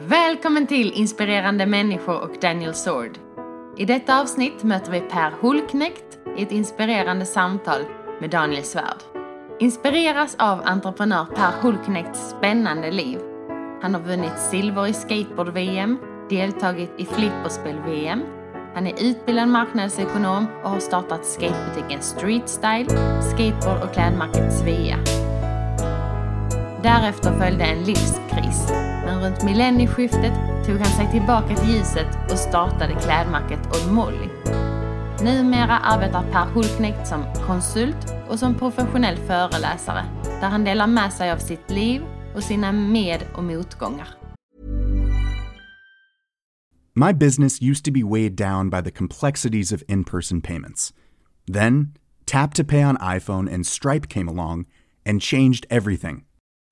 Välkommen till Inspirerande människor och Daniel Sword. I detta avsnitt möter vi Per Holknekt i ett inspirerande samtal med Daniel Svärd. Inspireras av entreprenör Per Holknekts spännande liv. Han har vunnit silver i skateboard-VM, deltagit i flipperspel-VM. Han är utbildad marknadsekonom och har startat skatebutiken Street Style, skateboard och klädmärket Svea. Därefter följde en livskris, men runt millennieskiftet tog han sig tillbaka till ljuset och startade klädmärket Odd Molly. Numera arbetar Per Hulknekt som konsult och som professionell föreläsare där han delar med sig av sitt liv och sina med och motgångar. My business used to be weighed down by the complexities of in person payments. Then, Tap to Pay on iPhone and Stripe came along and changed everything.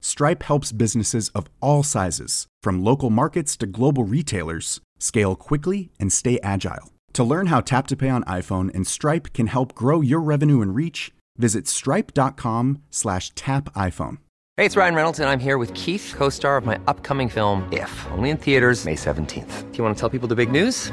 Stripe helps businesses of all sizes, from local markets to global retailers, scale quickly and stay agile. To learn how Tap to Pay on iPhone and Stripe can help grow your revenue and reach, visit stripe.com/tapiphone. Hey, it's Ryan Reynolds, and I'm here with Keith, co-star of my upcoming film If, only in theaters May 17th. Do you want to tell people the big news?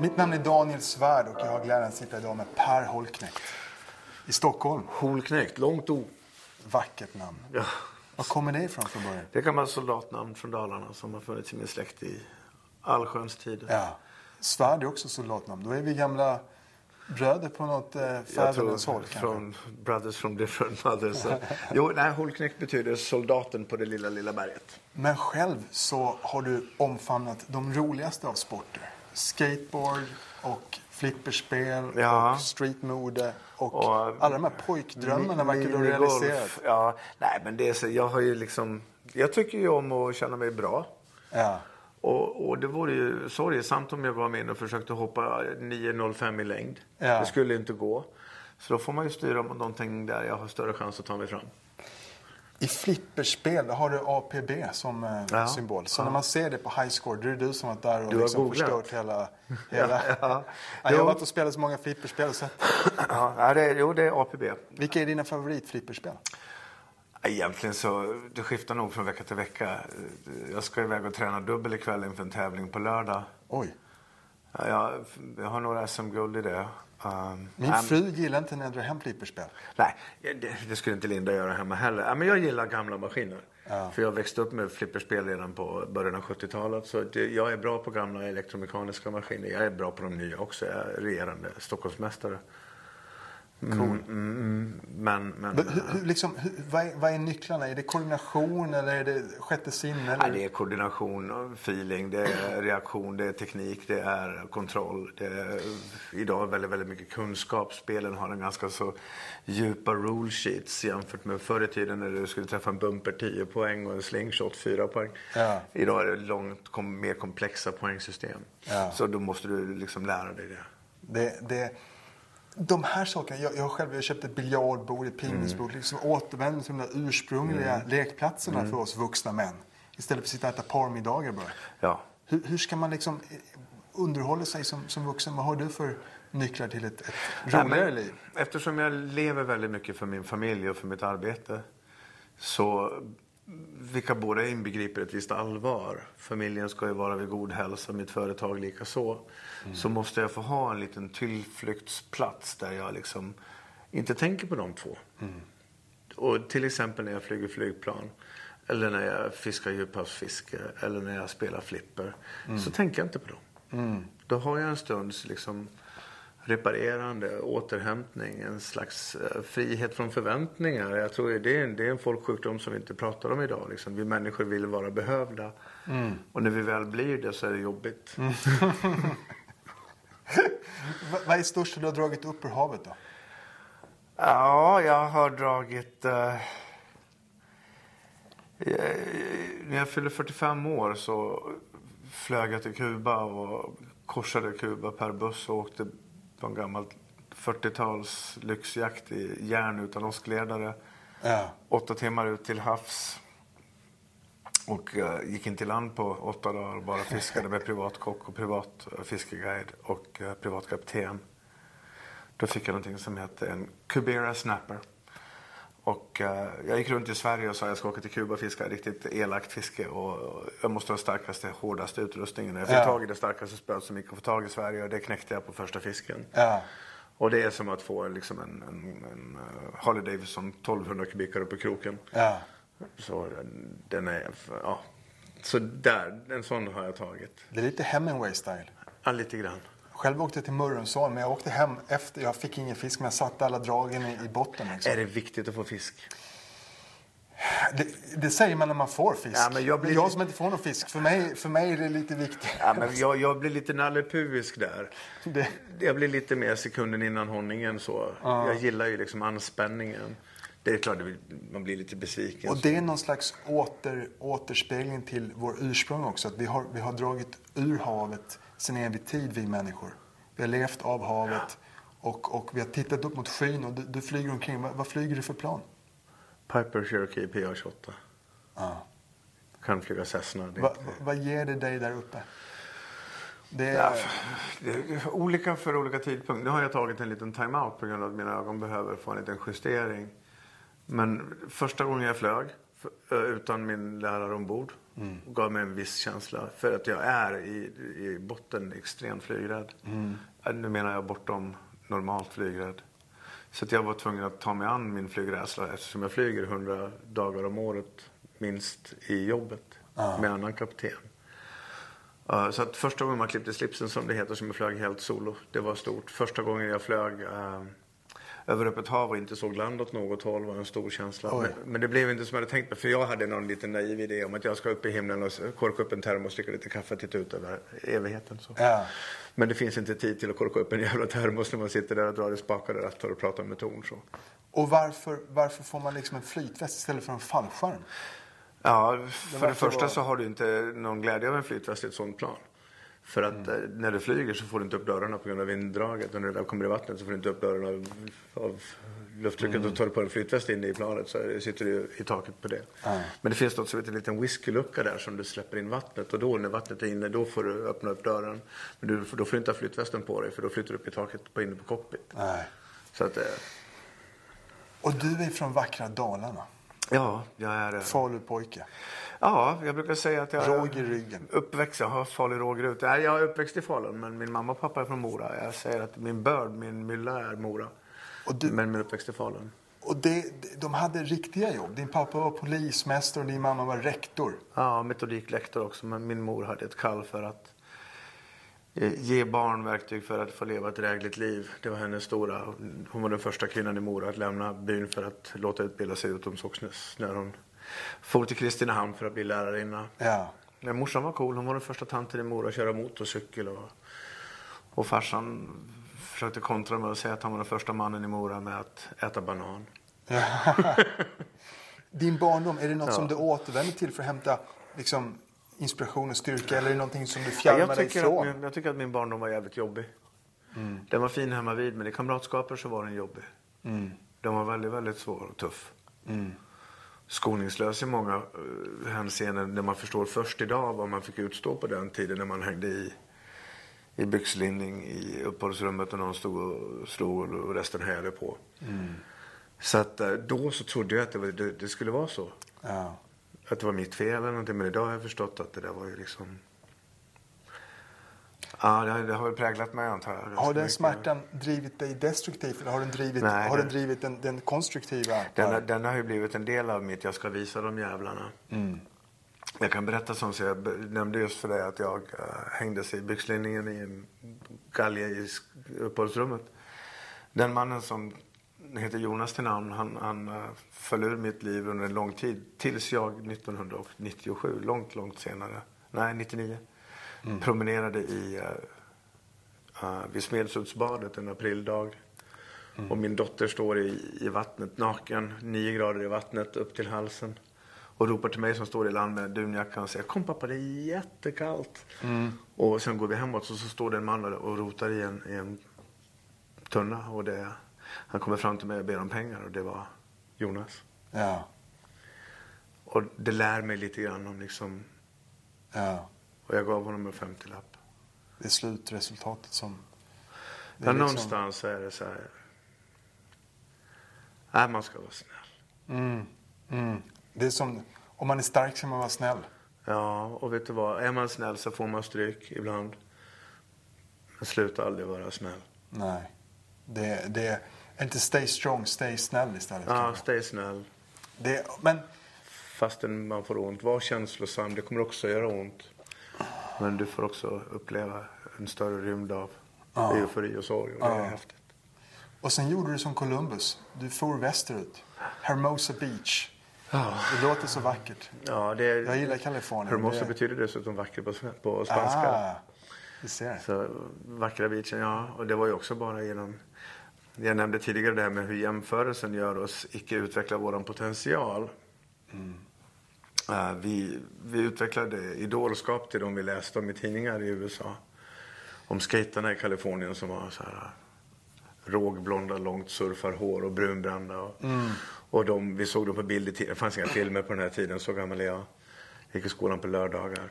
Mitt namn är Daniel Svärd och jag har glädjen att sitta idag med Per Holknekt i Stockholm. Holknekt, långt o. Vackert namn. Ja. Var kommer det ifrån från början? Det ett gammalt soldatnamn från Dalarna som har funnits i min släkt i allsköns tider. Ja. Svärd är också soldatnamn. Då är vi gamla bröder på något eh, fädernes håll kanske. från Brothers from different mothers. Jo, nej, Holknekt betyder soldaten på det lilla, lilla berget. Men själv så har du omfamnat de roligaste av sporter. Skateboard och flipperspel Ja. och streetmode och, Och, alla de här pojkdrömmarna verkar du ha realiserat. Ja, nej, men det är så, jag har ju liksom, jag tycker ju om att känna mig bra. Ja. Och, och det vore ju sorgesamt om jag var med och försökte hoppa 9,05 i längd. Ja. Det skulle inte gå. Så då får man ju styra mot någonting där jag har större chans att ta mig fram. I flipperspel har du APB som eh, Ja. symbol. Så när man ser det på highscore, då är det du som varit där och Du liksom förstört hela... hela. Ja, Ja, ja. jag har varit och spelat så många flipperspel. Så Ja, ja, det, är- jo, det är APB. vilka är dina favoritflipperspel? Egentligen så, det skiftar nog från vecka till vecka. Jag ska iväg och träna dubbel ikväll inför en tävling på lördag. Oj. Ja, Jag, jag har några SM-guld i det. Um, Min nej, fru gillar inte när jag drar hem flipperspel. Nej, det, det skulle inte Linda göra hemma heller. Ja, men jag gillar gamla maskiner. För jag växte upp med flipperspel redan på början av 70-talet. Så det, jag är bra på gamla elektromekaniska maskiner. Jag är bra på de nya också. Jag är regerande Stockholmsmästare. Mm, mm, mm, men, men, Men Hur, hur, liksom, hur, vad, är, vad är nycklarna? Är det koordination eller är det sjätte sinne? Ja, det är koordination, feeling, det är reaktion, det är teknik, det är kontroll. Det är idag väldigt, väldigt mycket kunskap. Spelen har en ganska så djupa rule sheets jämfört med förr i tiden när du skulle träffa en bumper 10 poäng och en slingshot 4 poäng. Ja. Idag är det långt kom, mer komplexa poängsystem. Ja. Så då måste du liksom lära dig det. Det, det, de här sakerna, jag, jag har själv jag köpte ett biljardbord, ett pingisbord, Mm. liksom återvänder till de där ursprungliga lekplatserna för oss vuxna män. Istället för att sitta och äta parmiddagar bara. Ja. Hur, hur ska man liksom eh, underhålla sig som, som vuxen? Vad har du för nycklar till ett, ett roligare liv? Eftersom jag lever väldigt mycket för min familj och för mitt arbete så vilka båda inbegriper ett visst allvar. Familjen ska ju vara vid god hälsa, mitt företag lika så. Så måste jag få ha en liten tillflyktsplats där jag liksom inte tänker på de två. Och till exempel när jag flyger flygplan eller när jag fiskar djuphavsfiske eller när jag spelar flipper så tänker jag inte på dem. Då har jag en stunds liksom reparerande, återhämtning, en slags eh, frihet från förväntningar. Jag tror det är, en, det är en folksjukdom som vi inte pratar om idag. Liksom. Vi människor vill vara behövda. Och när vi väl blir det så är det jobbigt. Va- Vad är det största du har dragit upp ur havet då? Ja, jag har dragit... Eh, eh, när jag fyllde 45 år så flög jag till Kuba och korsade Kuba per buss och åkte en gammal 40-tals lyxjakt i järn utan åskledare. Ja. Åtta timmar ut till havs. Och eh, gick in till land på åtta dagar och bara fiskade med privat kock och privat eh, fiskeguide och uh, privat kapten. Då fick jag någonting som hette en Cubera Snapper. Och eh, jag gick runt i Sverige och sa jag ska åka till Kuba och fiska riktigt elakt fiske och jag måste ha starkaste, hårdaste utrustningen. Jag fick Ja. tag i det starkaste spöet som gick att få tag i Sverige och det knäckte jag på första fisken. Ja. Och det är som att få liksom en, en, en eh, Harley Davidson 1200 kubikar upp i kroken. Ja. Så den- den är, ja. Så där, en sån har jag tagit. Det är lite Hemingway-style. Ja, lite grann. Själv åkte jag till Mörrumsån, men jag åkte hem efter. Jag fick ingen fisk, men jag satte alla dragen i, i botten. Liksom. Är det viktigt att få fisk? Det, det säger man när man får fisk. Ja, men jag blir- jag som inte får någon fisk. För mig, för mig är det lite viktigt. Ja, men jag, jag blir lite nallepuisk där. Det- Jag blir lite mer sekunden innan honningen så. Jag gillar ju liksom anspänningen. Det är klart, man blir lite besviken. Och det är någon slags åter, återspegling till vår ursprung också. Att vi har, vi har dragit ur havet sen evig tid, vi människor. Vi har levt av havet och, och vi har tittat upp mot skyn och du, du flyger omkring. Vad, vad flyger du för plan? Piper Cherokee PA28. Ja. Kan flyga Cessna. Va, inte- vad ger det dig där uppe? Det är, Ja, det är olika för olika tidpunkter. Nu har jag tagit en liten time-out på grund av att mina ögon behöver få en liten justering. Men första gången jag flög utan min lärare ombord gav mig en viss känsla. För att jag är i, i botten extremt flygrädd. Eh, Nu menar jag bortom normalt flygrädd. Så att jag var tvungen att ta mig an min flygrädsla eftersom jag flyger 100 dagar om året minst i jobbet med annan kapten. Uh, så att första gången man klippte slipsen som det heter som jag flög helt solo. Det var stort. Första gången jag flög uh, över öppet hav och inte såg land åt något håll var en stor känsla. Men, men det blev inte som jag hade tänkt mig. För jag hade någon liten naiv idé om att jag ska upp i himlen och korka upp en termos, dricka lite kaffe och titta ut över evigheten. Så. Ja. Men det finns inte tid till att korka upp en jävla termos när man sitter där och drar i spakade rattar och pratar med torn. Så. Och varför, varför får man liksom en flytväst istället för en fallskärm? Ja, för det verkar första vara- så har du inte någon glädje av en flytväst i ett sånt plan. För att eh, när du flyger så får du inte upp dörrarna på grund av vinddraget. Och när du kommer i vattnet så får du inte upp dörrarna av, av lufttrycket. Och tar du på en flytväst inne i planet så sitter du i taket på det. Men det finns något som heter en liten whiskylucka där som du släpper in vattnet. Och då när vattnet är inne då får du öppna upp dörren. Men du, då får du inte ha flytvästen på dig för då flyttar du upp i taket på inne på cockpit. Nej. Så att, eh, Och du är från vackra Dalarna. Ja, jag är... eh, Falupojke. Ja, jag brukar säga att jag Råg i ryggen. Uppväxt, jag har Falu rågrut. Jag är uppväxt i Falun men min mamma och pappa är från Mora. Jag säger att min börd, min mylla är Mora. Och du- Men min uppväxt i Falun. Och det, de hade riktiga jobb. Din pappa var polismästare och din mamma var rektor. Ja, metodiklektor också. Men min mor hade ett kall för att ge barn verktyg för att få leva ett drägligt liv. Det var hennes stora. Hon var den första kvinnan i Mora att lämna byn för att låta utbilda sig utom Soxnäs. När hon for till Kristinehamn för att bli lärarinna. Ja. Men morsan var cool. Hon var den första tanten i Mora att köra motorcykel. Och, och farsan försökte kontra med att säga att han var den första mannen i Mora med att äta banan. Din barndom, är det något som du återvänder till för att hämta liksom, inspiration och styrka? Eller är det någonting som du fjärmar jag, dig ifrån? min, jag tycker att min barndom var jävligt jobbig. Den var fin hemma vid men i kamratskaper så var den jobbig. Den var väldigt, väldigt svår och tuff. Skoningslös i många uh, hänseenden när man förstår först idag vad man fick utstå på den tiden när man hängde i, i byxlinning i uppehållsrummet och någon stod och slog och resten hejade på. Så att eh, då så trodde jag att det, var, det, det skulle vara så. Ja. Att det var mitt fel eller någonting. Men idag har jag förstått att det där var ju liksom... Ja, det, har- det har väl präglat mig antar jag. Har den smärtan drivit dig destruktivt eller har den drivit, Nej, har den den- drivit den, den konstruktiva? Den, den har ju blivit en del av mitt jag ska visa de jävlarna. Jag kan berätta som så jag nämnde just för dig att jag uh, hängdes i byxlinningen i en galge i uppehållsrummet. Den mannen som heter Jonas till namn, han, han uh, föll ur mitt liv under en lång tid. Tills jag 1997, långt, långt senare, nej 99, promenerade i, uh, vid Smedshultsbadet en aprildag. Och min dotter står i, i vattnet naken, nio grader i vattnet upp till halsen. Och ropar till mig som står i land med dunjackan och säger Kom pappa det är jättekallt. Och sen går vi hemåt och så står det en man och rotar i en, i en tunna. Och det, han kommer fram till mig och ber om pengar och det var Jonas. Ja. Och det lär mig lite grann om liksom, Ja. och jag gav honom en 50-lapp. Det är slutresultatet som... Ja, liksom- någonstans är det så här. Nej, man ska vara snäll. Mm. Det är som... Om man är stark ska man vara snäll. Ja, och vet du vad? Är man snäll så får man stryk ibland. Men sluta aldrig vara snäll. Nej. Det, det inte stay strong, stay snäll istället. Ja, kanske. stay snäll. Det, men Fastän man får ont. Var känslosam. Det kommer också göra ont. Men du får också uppleva en större rymd av eufori och sorg. Och det är häftigt. Och sen gjorde du som Columbus. Du for västerut. Hermosa Beach. Det låter så vackert. Ja, det är, Jag gillar Kalifornien. Hermosa Det- betyder dessutom vacker på, på spanska. Ah, du ser. Så vackra beachen, ja. Och det var ju också bara genom... Jag nämnde tidigare det här med hur jämförelsen gör oss icke utveckla vår potential. Eh, vi, vi utvecklade idolskap till de vi läste om i tidningar i USA. Om skaterna i Kalifornien som var så här eh, rågblonda, långt surfarhår och brunbrända. Och, och de, vi såg dem på bild i. Det fanns inga filmer på den här tiden, så gammal är jag. Gick i skolan på lördagar.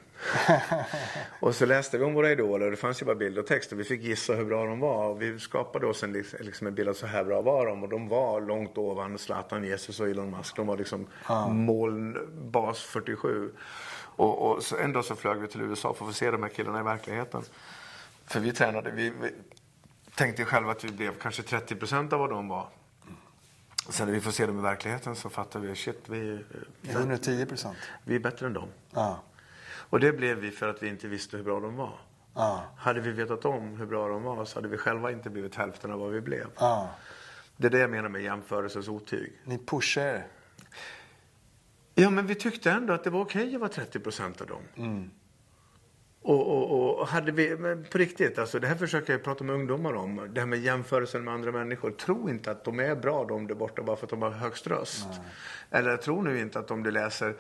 och så läste vi om våra idoler det fanns ju bara bild och text och vi fick gissa hur bra de var. Och vi skapade oss en, liksom- en bild av så här bra var de. Och de var långt ovan Zlatan, Jesus och Elon Musk. De var liksom molnbas 47. Och, och så en dag så flög vi till USA för att få se de här killarna i verkligheten. För vi tränade, vi, vi tänkte själva att vi blev kanske 30 procent av vad de var. Sen när vi får se dem i verkligheten så fattar vi, shit, vi, 110 procent. vi är bättre än dem. Ja. Och det blev vi för att vi inte visste hur bra de var. Ja. Hade vi vetat om hur bra de var så hade vi själva inte blivit hälften av vad vi blev. Ja. Det är det jag menar med jämförelsens otyg. Ni pushar. Ja, men vi tyckte ändå att det var okej att vara 30 procent av dem. Och, och, och hade vi, på riktigt, alltså, det här försöker jag prata med ungdomar om. Det här med jämförelsen med andra människor. Tro inte att de är bra de där borta bara för att de har högst röst. Eller tro nu inte att om du läser.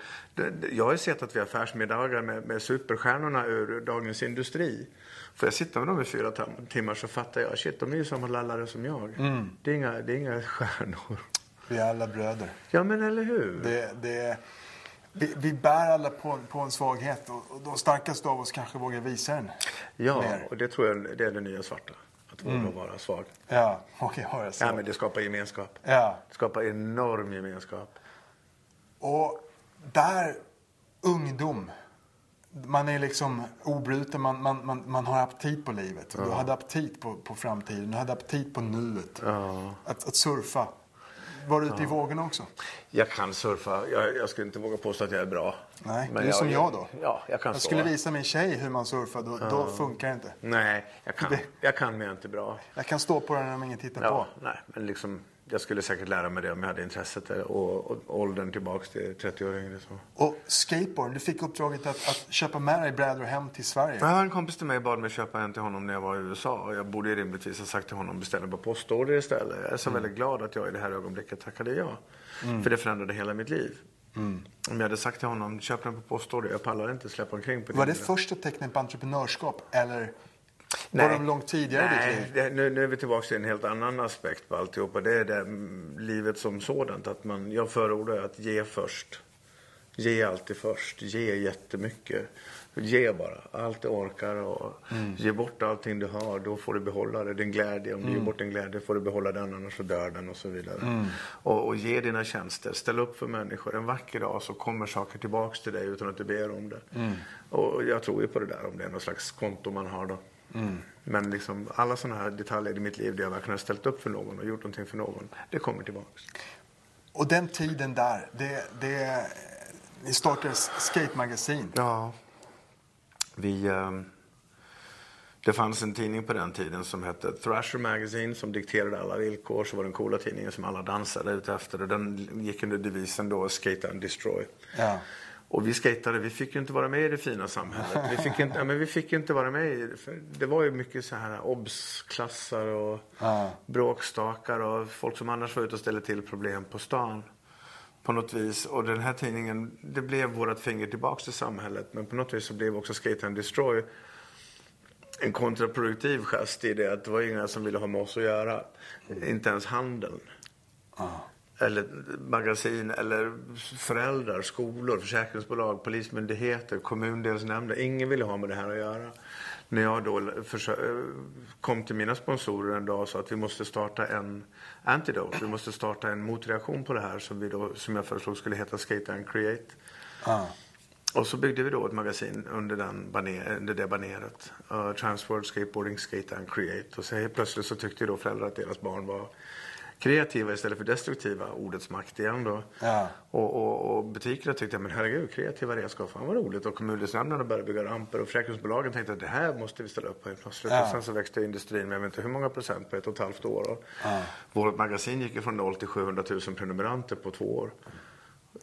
Jag har ju sett att vi har affärsmiddagar med, med superstjärnorna ur Dagens Industri. Får jag sitta med dem i fyra timmar så fattar jag, shit de är ju samma lallare som jag. Det, är inga, det är inga stjärnor. Vi är alla bröder. Ja men eller hur? Det, det, vi, vi bär alla på, på en svaghet och, och de starkaste av oss kanske vågar visa den. Ja, mer. och det tror jag det är det nya svarta. Att våga vara svag. Ja, okej, har jag så. Ja, men det skapar gemenskap. Ja. Det skapar enorm gemenskap. Och där, ungdom. Man är liksom obruten, man, man, man, man har aptit på livet. Du hade aptit på, på framtiden, du hade aptit på nuet. Att, att surfa. Var du ute i vågorna också? Jag kan surfa. Jag, jag skulle inte våga påstå att jag är bra. Nej, Men du är som jag då. Ja, jag kan Jag stå. skulle visa min tjej hur man surfar, då, då funkar det inte. Nej, jag kan, jag kan jag är inte bra. Jag kan stå på den om ingen tittar Ja, på. nej, men liksom, jag skulle säkert lära mig det om jag hade intresset och, och åldern tillbaks till 30 år yngre. Så. Och skateboard, du fick uppdraget att, att köpa med dig brädor hem till Sverige. Jag har en kompis till mig bad mig köpa en till honom när jag var i USA. Och jag borde ju rimligtvis ha sagt till honom beställa på postorder istället. Jag är så väldigt glad att jag i det här ögonblicket tackade ja. För det förändrade hela mitt liv. Om jag hade sagt till honom, köp den på postorder. Jag pallar inte släppa omkring på Var det första tecknet på entreprenörskap eller var Nej. de långt tidigare i ditt Nej, liv? det, nu, nu är vi tillbaka till en helt annan aspekt på alltihopa. Det är det mm, livet som sådant. Att man, jag förordar att ge först. Ge alltid först. Ge jättemycket. Ge bara allt du orkar och ge bort allting du har. Då får du behålla det. Din glädje. Om du ger bort din glädje får du behålla den annars så dör den och så vidare. Och, och ge dina tjänster. Ställ upp för människor. En vacker dag så kommer saker tillbaks till dig utan att du ber om det. Och jag tror ju på det där om det är någon slags konto man har då. Men liksom alla sådana här detaljer i mitt liv där jag verkligen har ställt upp för någon och gjort någonting för någon. Det kommer tillbaks. Och den tiden där, det, det, Ni startade skate-magasin. Ja. Vi, ehm, det fanns en tidning på den tiden som hette Thrasher Magazine som dikterade alla villkor. Så var den coola tidningen som alla dansade ute efter. Och den gick under devisen då Skate and Destroy. Ja. Och vi skatade, vi fick ju inte vara med i det fina samhället. Vi fick inte, ja, men vi fick inte vara med i det. För det var ju mycket så här obs-klassar och bråkstakar och folk som annars var ute och ställde till problem på stan. På något vis. Och den här tidningen, det blev vårt finger tillbaks till samhället. Men på något vis så blev också Skate and Destroy en kontraproduktiv gest i det att det var inga som ville ha med oss att göra. Inte ens handeln. Eller magasin, eller föräldrar, skolor, försäkringsbolag, polismyndigheter, kommundelsnämnder. Ingen ville ha med det här att göra. När jag då kom till mina sponsorer en dag och sa att vi måste starta en antidote. Vi måste starta en motreaktion på det här som, vi då, som jag föreslog skulle heta Skate and Create. Och så byggde vi då ett magasin under, den baner, under det baneret. Uh, Transworld Skateboarding, Skate and Create. Och så helt plötsligt så tyckte då föräldrar att deras barn var kreativa istället för destruktiva. Ordets makt igen då. Ja. Och, och, och butikerna tyckte, men herregud, kreativa redskap, fan vad roligt. Och kommundelsnämnderna började bygga ramper och försäkringsbolagen tänkte att det här måste vi ställa upp på helt plötsligt. Ja. Och sen så växte industrin med jag vet inte hur många procent på ett och ett halvt år. Och Vårt magasin gick från 0 till 700 000 prenumeranter på två år.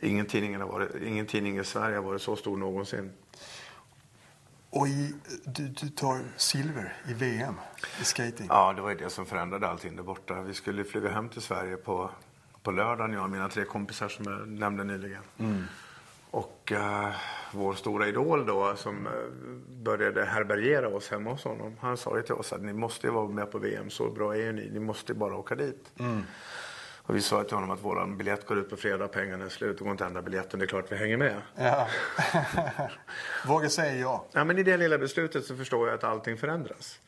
Ingen tidning, har varit, ingen tidning i Sverige har varit så stor någonsin. Och i, du, du tar silver i VM i skating. Ja, det var ju det som förändrade allting där borta. Vi skulle flyga hem till Sverige på, på lördagen, jag och mina tre kompisar som jag nämnde nyligen. Och eh, vår stora idol då som eh, började härbärgera oss hemma hos honom. Han sa ju till oss att ni måste ju vara med på VM, så bra är ju ni. Ni måste bara åka dit. Och vi sa till honom att våran biljett går ut på fredag, pengarna är slut, det går inte att ändra biljetten, det är klart vi hänger med. Ja. Våga säga ja. Ja, men I det lilla beslutet så förstår jag att allting förändras.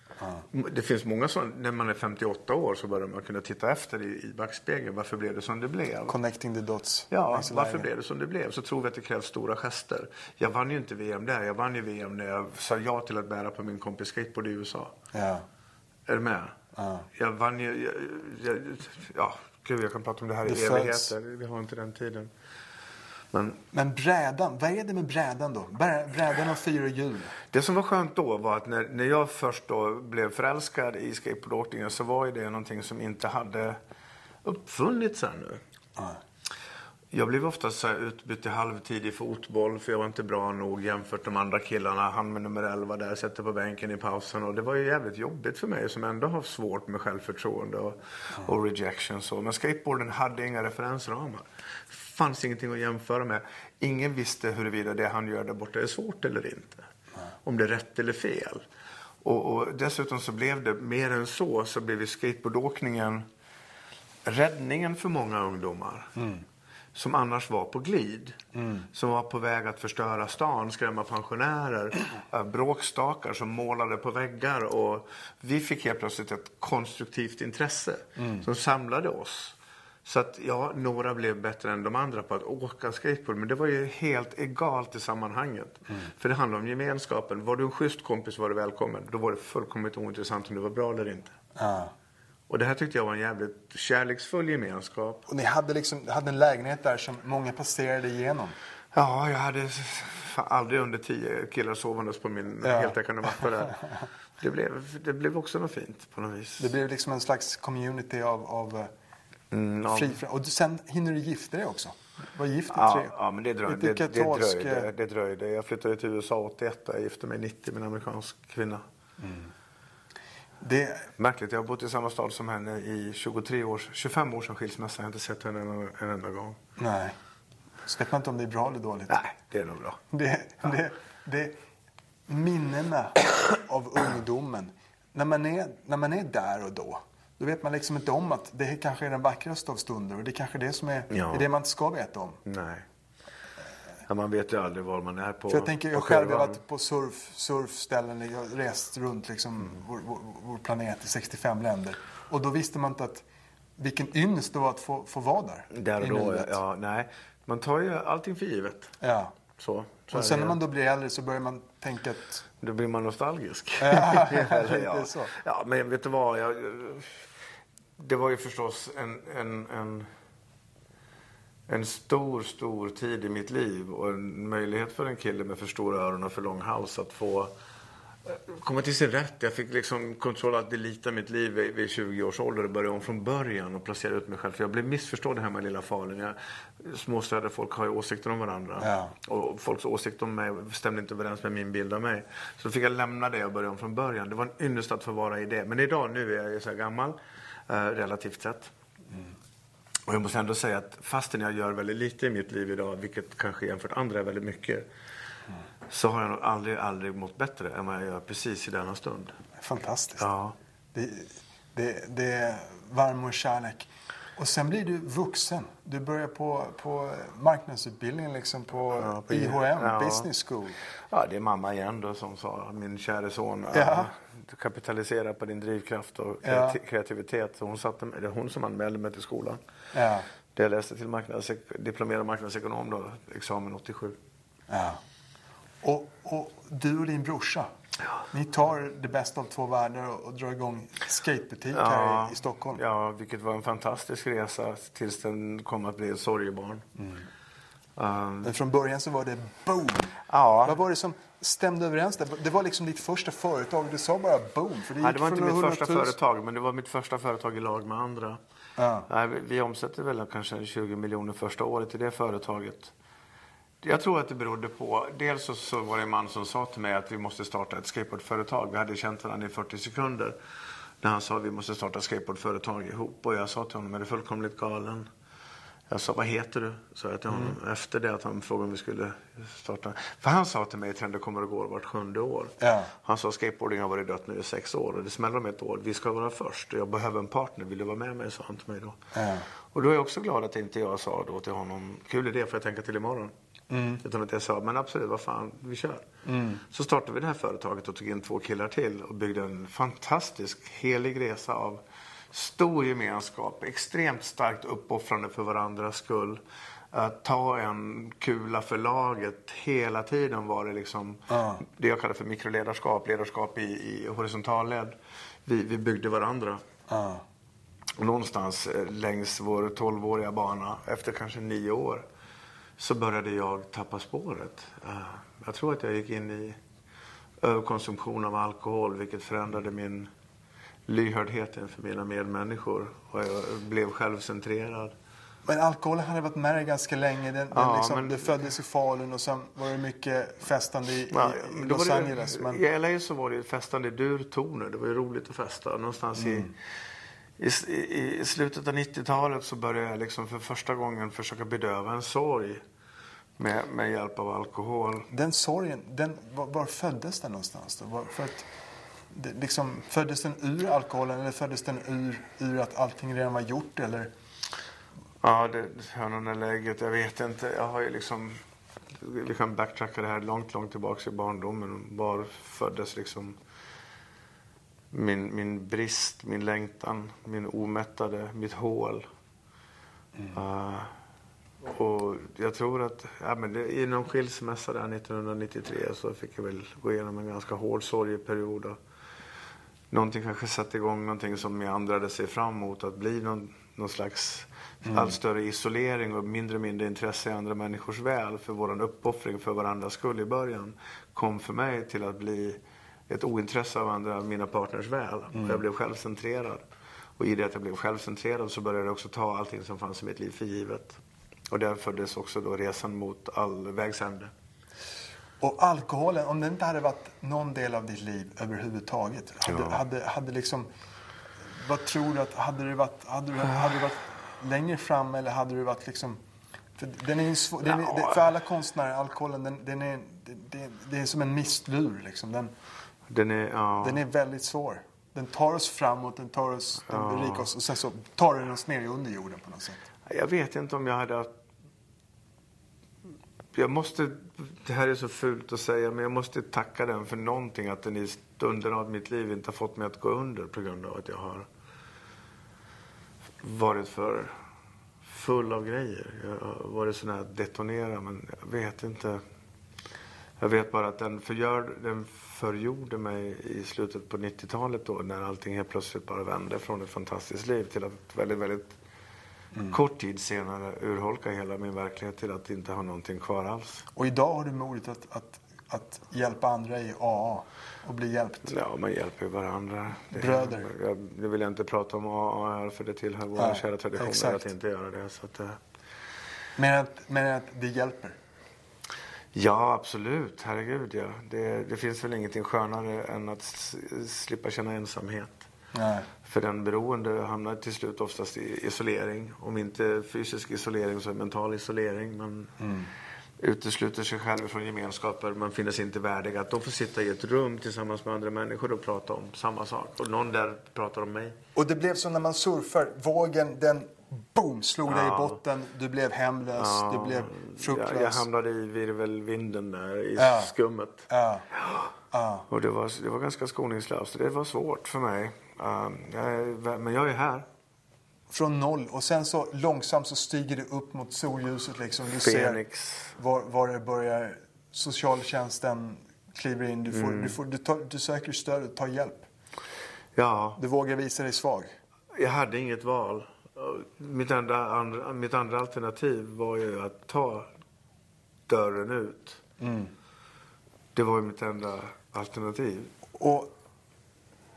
Det finns många som, när man är 58 år så börjar man kunna titta efter i, i backspegeln. Varför blev det som det blev? Connecting the dots. Ja, varför blev det som det blev? Så tror vi att det krävs stora gester. Jag vann ju inte VM där. Jag vann ju VM när jag sa ja till att bära på min kompis skateboard i USA. Ja. Är du med? Jag vann ju... Jag, jag, ja, gud, jag kan prata om det här i Det föds. evigheter. Vi har inte den tiden. Men Men brädan, vad är det med brädan då? Brä- Brädan har fyra hjul. Det som var skönt då var att när, när jag först då blev förälskad i skateboardåkningen så var ju det någonting som inte hade uppfunnits ännu. Jag blev ofta så utbytt till halvtid i fotboll för jag var inte bra nog jämfört med de andra killarna. Han med nummer 11 där, sätter på bänken i pausen. Och det var ju jävligt jobbigt för mig som ändå har svårt med självförtroende och, och rejection. Så. Men skateboarden hade inga referensramar. fanns ingenting att jämföra med. Ingen visste huruvida det han gör där borta är svårt eller inte. Om det är rätt eller fel. Och, och dessutom så blev det mer än så, så blev ju skateboardåkningen räddningen för många ungdomar. Som annars var på glid. Som var på väg att förstöra stan, skrämma pensionärer. äh, Bråkstakar som målade på väggar. Och vi fick helt plötsligt ett konstruktivt intresse som samlade oss. Så att ja, några blev bättre än de andra på att åka skateboard. Men det var ju helt egalt i sammanhanget. För det handlar om gemenskapen. Var du en schysst kompis var du välkommen. Då var det fullkomligt ointressant om du var bra eller inte. Ja. Och det här tyckte jag var en jävligt kärleksfull gemenskap. Och ni hade, liksom, hade en lägenhet där som många passerade igenom. Ja, jag hade fan aldrig under tio killar sovandes på min Ja. heltäckande matta där. Det blev, det blev också något fint på något vis. Det blev liksom en slags community av, av eh, Mm, ja. fri, Och sen hinner du gifta dig också. Var gift i Ja, tre. ja, men det dröjde. Lite Det, det, katolsk, dröjde, eh, det dröjde. Jag flyttade till USA 81 och jag gifte mig 90 med en amerikansk kvinna. Det, Märkligt, jag har bott i samma stad som henne i 23 år, 25 år sedan skilsmässan. Jag har inte sett henne en, en enda gång. nej. Så vet man inte om det är bra eller dåligt. Nej, det är nog bra. Det, det, det, minnena av ungdomen. När man, är, när man är där och då. Då vet man liksom inte om att det kanske är den vackraste av stunder. Och det är kanske det som är, Ja. är det man inte ska veta om. Nej. Man vet ju aldrig var man är på För jag tänker, jag själv har varit på surf, surfställen. Jag har rest runt liksom vår, vår, vår planet i 65 länder. Och då visste man inte att vilken ynnest det var att få, få vara där. Där och då, ja, nej. Man tar ju allting för givet. ja. Så, så Och sen när man då blir äldre så börjar man tänka att Då blir man nostalgisk. Ja, ja. så. ja, men vet du vad? Jag, det var ju förstås en, en, en, en stor, stor tid i mitt liv och en möjlighet för en kille med för stora öron och för lång hals att få eh, komma till sin rätt. Jag fick liksom kontroll att delita mitt liv vid vid 20 års ålder och börja om från början och placera ut mig själv. För jag blev missförstådd hemma i lilla Falun. Jag- Småstäder, folk har ju åsikter om varandra. Ja. Och folks åsikt om mig stämde inte överens med min bild av mig. Så då fick jag lämna det och börja om från början. Det var en ynnest att få vara i det. Men idag, nu är jag så här gammal, eh, relativt sett. Och jag måste ändå säga att fastän jag gör väldigt lite i mitt liv idag, vilket kanske jämfört andra är väldigt mycket, så har jag nog aldrig, aldrig mått bättre än vad jag gör precis i denna stund. Fantastiskt. Ja. Det, det, det är värme och kärlek. Och sen blir du vuxen. Du börjar på, på marknadsutbildning liksom på, Ja, på- IHM, ja. Business School. Ja, det är mamma igen då som sa, min kära son, Ja. Ja. du kapitaliserar på din drivkraft och Ja. kreati- kreativitet. Så hon satte, det är hon som anmälde mig till skolan. Ja. Där jag läste till marknads- diplomerad marknadsekonom då, examen 87. Ja. Och, och du och din brorsa, ni tar det bästa av två världar och, och drar igång skatebutik här i, i Stockholm. Ja, vilket var en fantastisk resa tills den kom att bli ett sorgebarn. Um, Men från början så var det boom. Ja. Vad var det som stämde överens där? Det var liksom ditt första företag. Du sa bara boom. För det Nej, det var inte mitt första företag, men det var mitt första företag i lag med andra. Ja. Nej, vi, vi omsätter väl kanske 20 miljoner första året i det företaget. Jag tror att det berodde på, dels så, så var det en man som sa till mig att vi måste starta ett skateboardföretag. Vi hade känt varandra i 40 sekunder. När han sa att vi måste starta skateboardföretag ihop. Och jag sa till honom, är du fullkomligt galen? Jag sa, vad heter du? Sa jag till honom. Efter det att han frågade om vi skulle starta. För han sa till mig trender kommer att gå vart sjunde år. Ja. Han sa, skateboarding har varit dött nu i sex år och det smäller om ett år. Vi ska vara först och jag behöver en partner. Vill du vara med mig? Sa han till mig då. Ja. Och då är jag också glad att inte jag sa då till honom, kul idé får jag tänka till imorgon. Utan att jag sa, men absolut, vad fan, vi kör. Så startade vi det här företaget och tog in två killar till och byggde en fantastisk, helig resa av stor gemenskap, extremt starkt uppoffrande för varandras skull. Att ta en kula för laget. Hela tiden var det liksom det jag kallar för mikroledarskap, ledarskap i, i horisontalled. Vi, vi byggde varandra. Och någonstans eh, längs vår 12-åriga bana, efter kanske nio år, så började jag tappa spåret. Eh, Jag tror att jag gick in i överkonsumtion av alkohol, vilket förändrade min lyhördhet inför mina medmänniskor. Och jag blev självcentrerad. Men alkoholen hade varit med dig ganska länge. Den, den Ja, liksom, men- Det föddes i Falun och sen var det mycket festande i, Ja, i, i Los det- Angeles. Men, I LA så var det ju festande durtoner. Det var ju roligt att festa. Någonstans i, i, i, i slutet av 90-talet så började jag liksom för första gången försöka bedöva en sorg med, med hjälp av alkohol. Den sorgen, den, var, var föddes den någonstans då? Var, för att, det, liksom, föddes den ur alkoholen eller föddes den ur, ur att allting redan var gjort? Eller? Ja, det ägget, jag vet inte. Jag har ju liksom... Vi kan backtracka det här långt, långt tillbaka i barndomen. Var föddes liksom min, min brist, min längtan, min omättade, mitt hål. Uh, och jag tror att ja, men det, i någon skilsmässa där 1993 så fick jag väl gå igenom en ganska hård sorgeperiod. Och någonting kanske satte igång någonting som meandrade sig fram mot att bli någon, någon slags allt större isolering och mindre och mindre intresse i andra människors väl. För våran uppoffring för varandras skull i början kom för mig till att bli ett ointresse av andra, mina partners väl. Och jag blev självcentrerad. Och i det att jag blev självcentrerad så började jag också ta allting som fanns i mitt liv för givet. Och där föddes också då resan mot all vägsände. Och alkoholen, om den inte hade varit någon del av ditt liv överhuvudtaget. Hade, Ja. hade, hade liksom, vad tror du att, hade det varit, hade du, hade du varit längre fram eller hade du varit liksom, för den är svår, den är, det- för alla konstnärer, alkoholen, den, den är, det, det, det är som en mistlur liksom. Den, Den är, ja, den är väldigt svår. Den tar oss framåt, den tar oss, den berikar oss och sen så tar den oss ner i underjorden på något sätt. Jag vet inte om jag hade haft... Jag måste... Det här är så fult att säga, men jag måste tacka den för någonting. Att den i stunden av mitt liv inte har fått mig att gå under på grund av att jag har varit för full av grejer. Jag har varit sån här detonera, men jag vet inte. Jag vet bara att den, förgör, den förgjorde mig i slutet på 90-talet då när allting helt plötsligt bara vände från ett fantastiskt liv till ett väldigt, väldigt kort tid senare urholka hela min verklighet till att inte ha någonting kvar alls. Och idag har du modet att, att, att hjälpa andra i AA och bli hjälpt. Ja, man hjälper ju varandra. Det, Bröder. Jag, nu vill jag inte prata om AA här för det tillhör våra Ja, kära traditioner exakt. att inte göra det. Så att, eh, Men att, men att det hjälper. Ja, absolut. Herregud, ja. Det, det finns väl ingenting skönare än att slippa känna ensamhet. Nej. För den beroende hamnar till slut oftast i isolering. Om inte fysisk isolering så mental isolering. Man utesluter sig själv från gemenskaper. Man finner sig inte värdig att de får sitta i ett rum tillsammans med andra människor och prata om samma sak. Och någon där pratar om mig. Och det blev som när man surfar. Vågen, den boom, slog dig i Ja. botten. Du blev hemlös. Du blev fruktlös. Jag, jag hamnade i virvelvinden där, i Ja. skummet. Ja. Ja. Och det var, det var ganska skoningslöst. Det var svårt för mig. Um, men jag är här. Från noll. Och sen så långsamt så stiger det upp mot solljuset. Liksom. Du Fenix. ser var, var det börjar. Socialtjänsten kliver in. Du, får, Mm. du, får, du, tar, du söker stöd, du tar hjälp. Ja, Du vågar visa dig svag. jag hade inget val. Mitt andra, andra, mitt andra alternativ var ju att ta dörren ut. Det var ju mitt enda alternativ. Och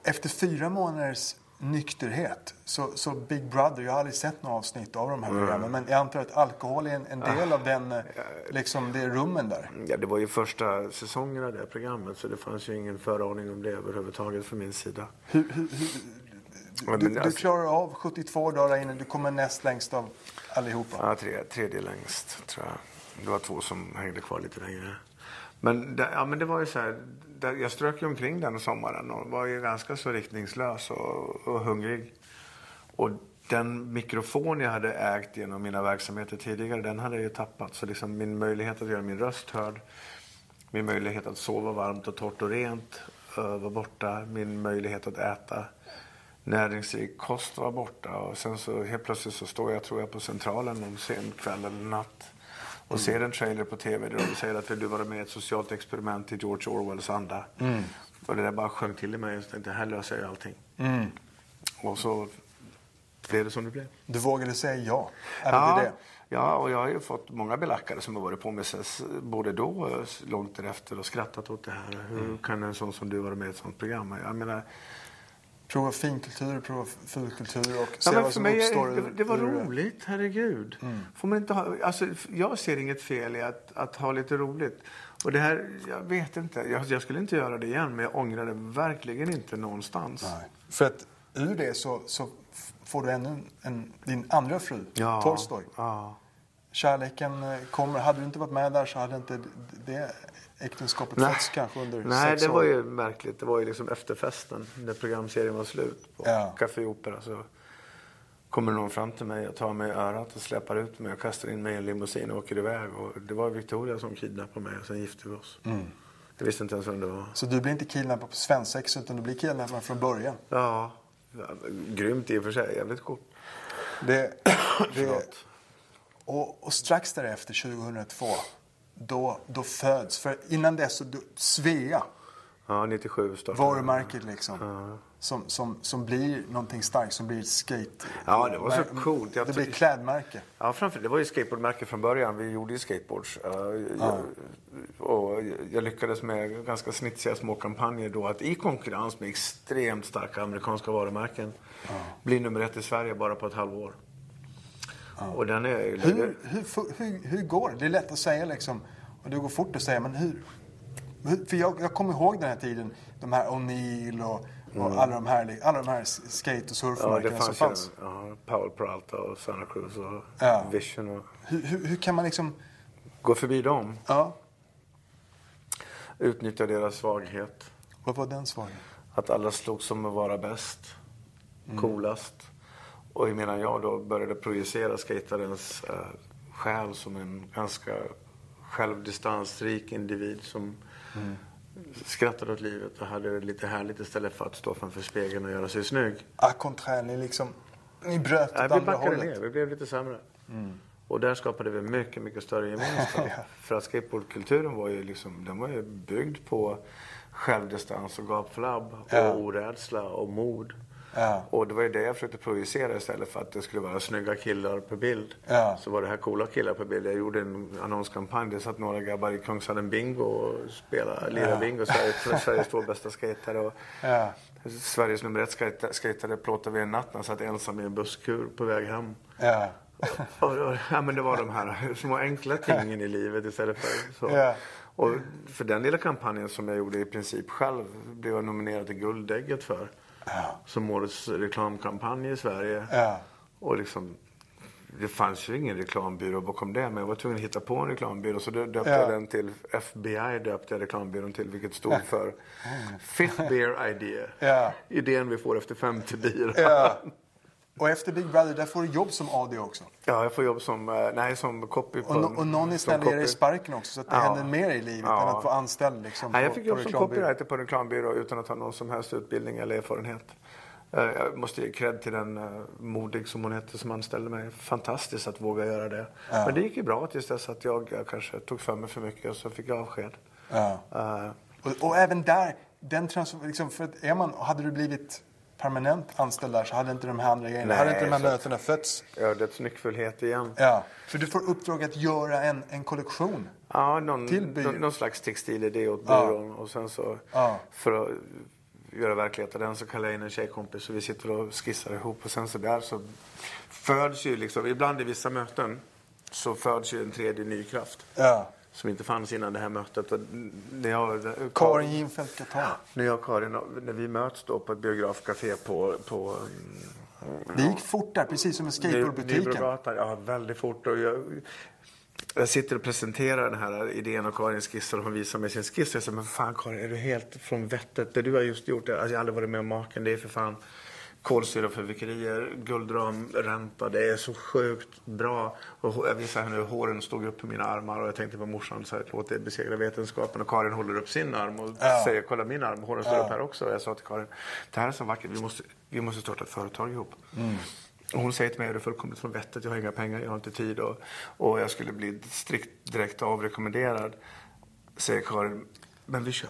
efter fyra månaders nykterhet så, så Big Brother, jag har aldrig sett några avsnitt av de här programmen, men jag antar att alkohol är en, en del av den, eh, liksom det rummen där. Ja, det var ju första säsongen av det programmet så det fanns ju ingen föraning om det överhuvudtaget från min sida. Hur, hur, hur, du, du alltså- klarar av 72 dagar innan du kommer näst längst av allihopa. Ja, tre, tredje längst tror jag. Det var två som hängde kvar lite längre. Men det, ja, men det var ju så här, jag strök ju omkring den sommaren och var ju ganska så riktningslös och, och hungrig. Och den mikrofon jag hade ägt genom mina verksamheter tidigare, den hade jag ju tappat. Så liksom min möjlighet att göra min röst hörd, min möjlighet att sova varmt och torrt och rent eh, var borta. Min möjlighet att äta näringsrik kost var borta. Och sen så helt plötsligt så står jag, tror jag, på Centralen någon sen kväll eller natt och ser en trailer på tv där de säger att vill du vara med i ett socialt experiment i George Orwells anda. Och det där bara sjönk till i mig så tänkte jag, här löser jag allting. Och så blev det som det blev. Du vågade säga ja, även till det. ja, och jag har ju fått många belackare som har varit på mig både då och långt därefter och skrattat åt det här. Hur kan en sån som du vara med i ett sånt program? Jag menar, Prova finkultur, prova fulkultur och Ja, se men vad som uppstår. det, det var roligt, herregud. Får man inte ha, alltså, jag ser inget fel i att, att ha lite roligt. Och det här, jag vet inte, jag, jag skulle inte göra det igen, men jag ångrar det verkligen inte någonstans. Nej. För att ur det så, så får du ännu en, en, din andra fru, Ja, Tolstoj. Ja. Kärleken eh, kommer. Hade du inte varit med där så hade inte det äktenskapet Nej. fötts kanske under Nej, sex det år. var ju märkligt. Det var ju liksom efterfesten, när programserien var slut på Ja. Café Opera. Så kommer någon fram till mig och tar mig i örat och släpar ut mig och kastar in mig i en limousin och åker iväg. Och det var Victoria som kidnappade mig och sen gifte vi oss. Mm. Jag visste inte ens vem det var. Så du blir inte kidnappad på svensex utan du blir kidnappad från början. Ja, grymt i och för sig. Jävligt coolt. Det, det, och, och strax därefter, 2002, då, då föds, för innan dess så då, Svea, Ja, 97 startade varumärket liksom. Som, som, som blir någonting starkt, som blir ett skate... Ja, det var så coolt. Jag det blir ett klädmärke. Ja, framför, det var ju skateboardmärke från början. Vi gjorde ju skateboards. Jag, och jag lyckades med ganska snitsiga små kampanjer då att i konkurrens med extremt starka amerikanska varumärken bli nummer ett i Sverige bara på ett halvår. Och den är... Hur, hur, hur, hur går det? Det är lätt att säga liksom, och det går fort att säga, men hur? för jag, jag kommer ihåg den här tiden, de här O'Neill och, och alla de här, alla de här skate och Ja, surfmärkena som fanns ju ja, Powell Peralta och Santa Cruz och Ja. Vision. Och, Hur, hur, hur kan man liksom, gå förbi dem. ja, Utnyttja deras svaghet. vad var den svagen? Att alla slogs om att vara bäst, coolast. Och menar jag då började projicera skaterens äh, själ som en ganska självdistansrik individ som skrattade åt livet och hade det lite härligt istället för att stå framför spegeln och göra sig snygg. À contraire, ni liksom, ni bröt åt andra hållet. ner, vi blev lite sämre. Och där skapade vi mycket, mycket större gemenskap. För att skateboardkulturen var ju liksom, den var ju byggd på självdistans och gapflabb och Ja. orädsla och mod. Ja. Och det var ju det jag försökte projicera istället för att det skulle vara snygga killar på bild. Ja. Så var det här coola killar på bild. Jag gjorde en annonskampanj. Det satt några grabbar i Kungshallen Bingo och spelade, lirade bingo. Sveriges, Sveriges två bästa skejtare. Och Ja. Sveriges nummer ett skejtare- skejtare plåtade vi en natt när han satt ensam i en busskur på väg hem. Ja. Och, och, ja, men det var de här små enkla tingen i livet istället för så. Ja. Och för den lilla kampanjen som jag gjorde i princip själv blev jag nominerad till Guldägget för. Som årets reklamkampanj i Sverige. Ja. Och liksom, det fanns ju ingen reklambyrå bakom det, men jag var tvungen att hitta på en reklambyrå. Så döpte Ja. jag den till FBI, döpte jag reklambyrån till, vilket stod för Fifth Beer Idea. Ja. Idén vi får efter femte bira. Ja. Och efter Big Brother, där får du jobb som AD också. Ja, jag får jobb som, eh, nej, som copy på Och, no, och någon är som snäll att ge dig sparken också, så att det Ja. händer mer i livet Ja. än att få anställd. Liksom, Nej, jag på- fick på jobb som reklambyrå. copywriter på en reklambyrå utan att ha någon som helst utbildning eller erfarenhet. Eh, Jag måste ge cred till den uh, Modig som hon hette som anställde mig. Fantastiskt att våga göra det. Men det gick ju bra tills dess att jag eh, kanske tog för mig för mycket och så fick jag avsked. Ja. Eh, Och, och även där, den liksom, för att är man, hade du blivit permanent anställd där så hade inte de här andra grejerna, Nej, hade inte de här mötena fötts. ödets nyckfullhet igen. Ja, för du får uppdrag att göra en, en kollektion. Ja, någon, Till någon, någon slags textilidé åt Ja. byrån. Och sen så, Ja. för att göra verklighet av den så kallar jag in en tjejkompis och vi sitter och skissar ihop. Och sen så där så föds ju liksom, ibland i vissa möten så föds ju en tredje ny kraft. Ja. Som inte fanns innan det här mötet. Och när jag, Karin Ginfeldt Qatar. när jag och Karin, när vi möts då på ett biografcafé på, på Det gick fort där, precis som i skateboardbutiken. Ja väldigt fort. Och jag, jag sitter och presenterar den här idén och Karin skissar och hon visar mig sin skiss. Jag säger, men fan Karin, är du helt från vettet? Det du har just gjort, alltså, jag har aldrig varit med om maken. Det är för fan kolsyra för vikarier, guldramränta. Det är så sjukt bra. Och jag visar henne hur håren stod upp på mina armar och jag tänkte på morsan, så här, låt det besegra vetenskapen. Och Karin håller upp sin arm och Ja. säger, kolla min arm, håren står upp här också. Och jag sa till Karin, det här är så vackert, vi måste, vi måste starta ett företag ihop. Och hon säger till mig, är du fullkomligt från vettet? Jag har inga pengar, jag har inte tid. Och, och jag skulle bli strikt direkt avrekommenderad. Säger Karin, men vi kör.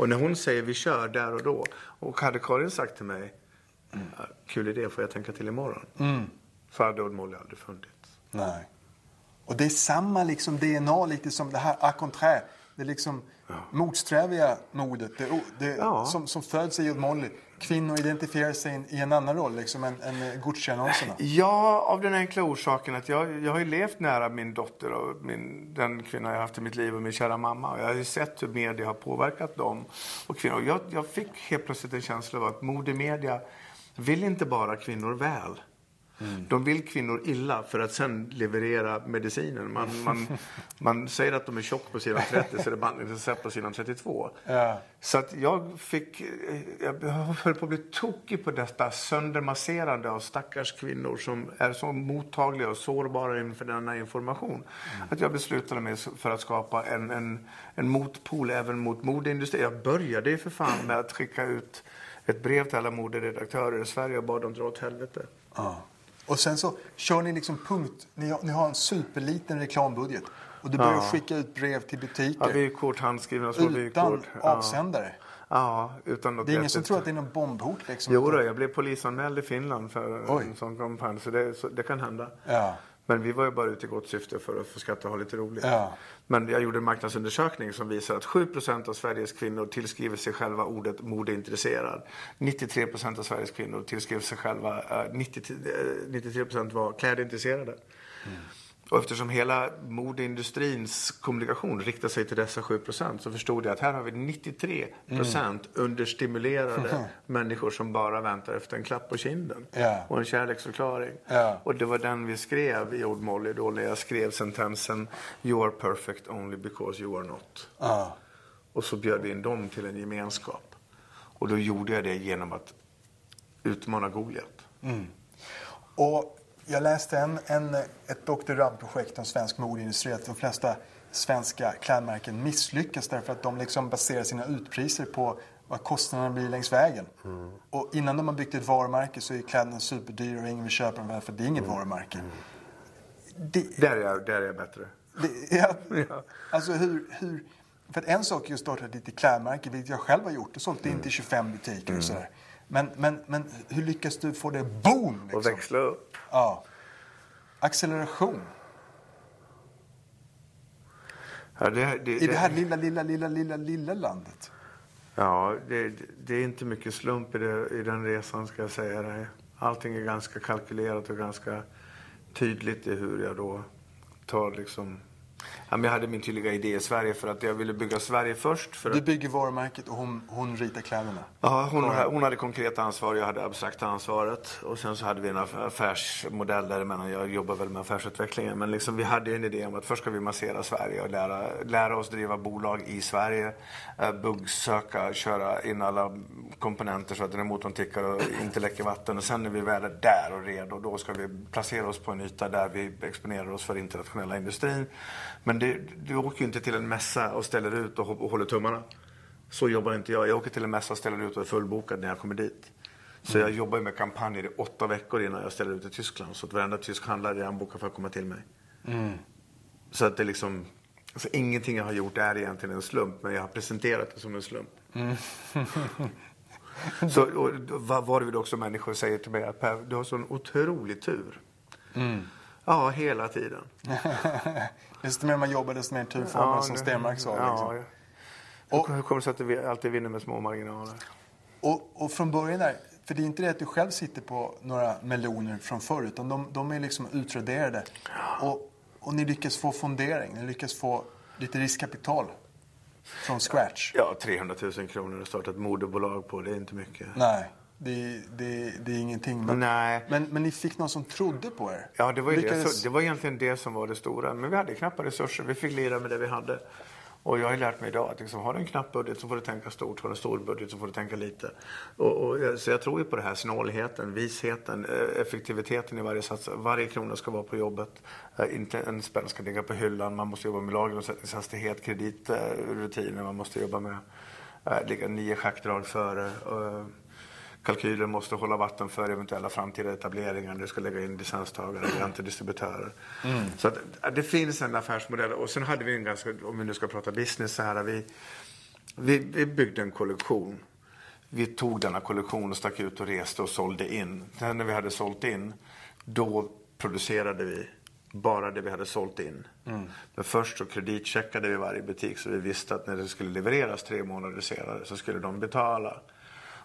Och när hon säger vi kör där och då. Och hade Karin sagt till mig, "Ja, kul idé får jag tänka till imorgon. Så hade Odd Molly aldrig funnits. Nej. Och det är samma liksom DNA lite som det här à contraire. Det är liksom motsträviga modet. Det, det, Ja. som, som föds i Odd Molly. Kvinnor identifierar sig i en- i en annan roll liksom än, än eh, Gucci-annonserna. Ja, av den enkla orsaken att jag, jag har ju levt nära min dotter och min, den kvinna jag haft i mitt liv och min kära mamma. Och jag har ju sett hur media har påverkat dem och kvinnor. Jag, jag fick helt plötsligt en känsla av att modemedia vill inte bara kvinnor väl. De vill kvinnor illa för att sen leverera medicinen. Man, man, man säger att de är tjock på sidan 30 så är det behandlingsrecept på sidan 32. Ja. Så att jag fick, jag höll på att bli tokig på detta söndermasserande av stackars kvinnor som är så mottagliga och sårbara inför denna information. Att jag beslutade mig för att skapa en, en, en motpol även mot modeindustrin. Jag började ju för fan med att skicka ut ett brev till alla moderedaktörer i Sverige och bad dem dra åt helvete. Ja. Och sen så kör ni liksom punkt. Ni har, ni har en superliten reklambudget. Och du börjar Ja. skicka ut brev till butiker. Ja, vykort, handskrivna små utan vykort. Avsändare. Ja, utan något Det är ingen som tror att det är någon bombhot liksom. Jo, då, jag blev polisanmäld i Finland för Oj. en sån kampanj, så det, så det kan hända. Ja. Men vi var ju bara ute i gott syfte för att få skratta och ha lite roligt. Ja. Men jag gjorde en marknadsundersökning som visar att 7% av Sveriges kvinnor tillskriver sig själva ordet modeintresserad. 93% av Sveriges kvinnor tillskriver sig själva, eh, 90, eh, 93% var klädintresserade. Och eftersom hela modeindustrins kommunikation riktar sig till dessa 7% så förstod jag att här har vi 93% understimulerade människor som bara väntar efter en klapp på kinden Ja. och en kärleksförklaring. Ja. Och det var den vi skrev i Ord Molly då när jag skrev sentensen You are perfect only because you are not. Ja. Och så bjöd vi in dem till en gemenskap. Och då gjorde jag det genom att utmana Goliat. Och jag läste en, en, ett doktorandprojekt om svensk modeindustri att de flesta svenska klädmärken misslyckas därför att de liksom baserar sina utpriser på vad kostnaderna blir längs vägen. Och innan de har byggt ett varumärke så är kläderna superdyra och ingen vill köpa dem för det är inget varumärke. Det, Där är jag, där är jag bättre. det, ja, Alltså hur, hur... För att en sak är att starta ett litet klädmärke, vilket jag själv har gjort och sålt in till 25 butiker och sådär. Men, men, men hur lyckas du få det boom? Liksom? Och växla upp. Ja. Acceleration. Ja, det, det, I det här lilla, lilla, lilla, lilla, lilla landet. Ja, det, det är inte mycket slump i, det, i den resan ska jag säga dig. Allting är ganska kalkylerat och ganska tydligt i hur jag då tar liksom... Jag hade min tydliga idé i Sverige för att jag ville bygga Sverige först. För Du bygger varumärket och hon, hon ritar kläderna. ja, hon, hon hade konkreta ansvar, jag hade abstrakta ansvaret. Och sen så hade vi en aff- affärsmodell däremellan. Jag jobbar väl med affärsutvecklingen. Men liksom, vi hade en idé om att först ska vi massera Sverige och lära, lära oss driva bolag i Sverige. Eh, buggsöka, köra in alla komponenter så att den motorn tickar och inte läcker vatten. Och sen när vi väl är där och redo, då ska vi placera oss på en yta där vi exponerar oss för internationella industrin. Men det, du åker ju inte till en mässa och ställer ut och, och håller tummarna. Så jobbar inte jag. Jag åker till en mässa och ställer ut och är fullbokad när jag kommer dit. Så jag jobbar ju med kampanjer i åtta veckor innan jag ställer ut i Tyskland. Så att varenda tysk handlare är anbokad för att komma till mig. Så att det liksom... Alltså ingenting jag har gjort är egentligen en slump, men jag har presenterat det som en slump. Så, och, var var det också människor säger till mig att Per, du har sån otrolig tur. Ja, hela tiden. Desto mer man jobbar, desto mer tur får man som Stenmark sa. Ja, Liksom. ja. Och, hur kommer det sig att vi alltid vinner med små marginaler? Och, och från början där, för det är inte det att du själv sitter på några meloner från förr, utan de, de är liksom utraderade. Och, och ni lyckas få fondering, ni lyckas få lite riskkapital från scratch. Ja, 300 000 kronor att starta ett moderbolag på, det är inte mycket. Nej, det, det, det är ingenting. Men, Nej. men, men ni fick någon som trodde på er. Ja, det var, ju det. Lyckades- Så, det var egentligen det som var det stora. Men vi hade knappa resurser. Vi fick lira med det vi hade. Och jag har lärt mig idag att liksom, har du en knapp budget så får du tänka stort. Har du en stor budget så får du tänka lite. Och, och, jag- så jag tror ju på det här snålheten, visheten, eh, effektiviteten i varje sats. Varje krona ska vara på jobbet. Eh, Inte en spänn ska ligga på hyllan. Man måste jobba med lageromsättningshastighet, kreditrutiner. Man måste jobba med eh, ligga nio schackdrag före. Eh, Kalkyler måste hålla vatten för eventuella framtida etableringar. Du ska lägga in licenstagare eller distributörer. Så att, att det finns en affärsmodell. Och sen hade vi en ganska, om vi nu ska prata business så här. Vi, vi, vi byggde en kollektion. Vi tog denna kollektion och stack ut och reste och sålde in. Sen när vi hade sålt in, då producerade vi bara det vi hade sålt in. Men först så kreditcheckade vi varje butik så vi visste att när det skulle levereras tre månader senare så skulle de betala.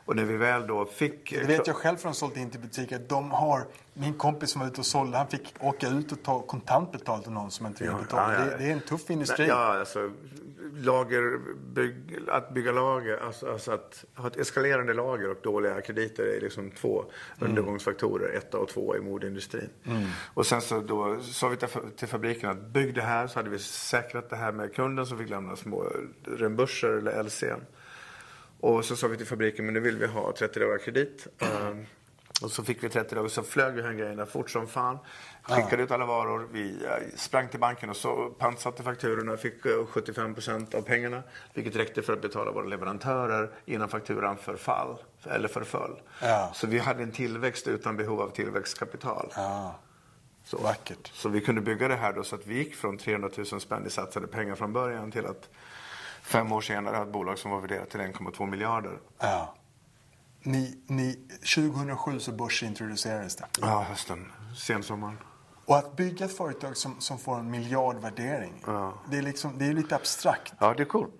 Och när vi väl då fick... Det vet jag själv från sålt in till butiker. De har, min kompis som var ute och sålde, han fick åka ut och ta kontantbetalt av någon som inte ville Ja, betala. ja, ja. Det, det är en tuff industri. Ja, alltså, lagerbygg, att bygga lager, alltså, alltså, att ha ett eskalerande lager och dåliga krediter är liksom två mm. undergångsfaktorer, etta och två i modeindustrin. Mm. Och sen så då sa vi till fabriken att bygg det här så hade vi säkrat det här med kunden som fick lämna små reimburser eller LC. Och så sa vi till fabriken, men nu vill vi ha 30 dagar kredit. Um, och så fick vi 30 dagar, så flög vi hem grejerna fort som fan. Skickade ja. ut alla varor, vi eh, sprang till banken och så pantsatte fakturorna, fick 75% av pengarna. Vilket räckte för att betala våra leverantörer innan fakturan förfall, eller förföll. Ja. Så vi hade en tillväxt utan behov av tillväxtkapital. Ja. Så, Vackert. Så vi kunde bygga det här då så att vi gick från 300 000 spänn i satsade pengar från början till att fem år senare ett bolag som var värderat till 1,2 miljarder. Ja. Ni, ni, 2007 så börsintroducerades det. Ja, hösten. Sensommaren. Och att bygga ett företag som, som får en miljardvärdering, ja. det, är liksom, det är lite abstrakt. Ja, det är coolt.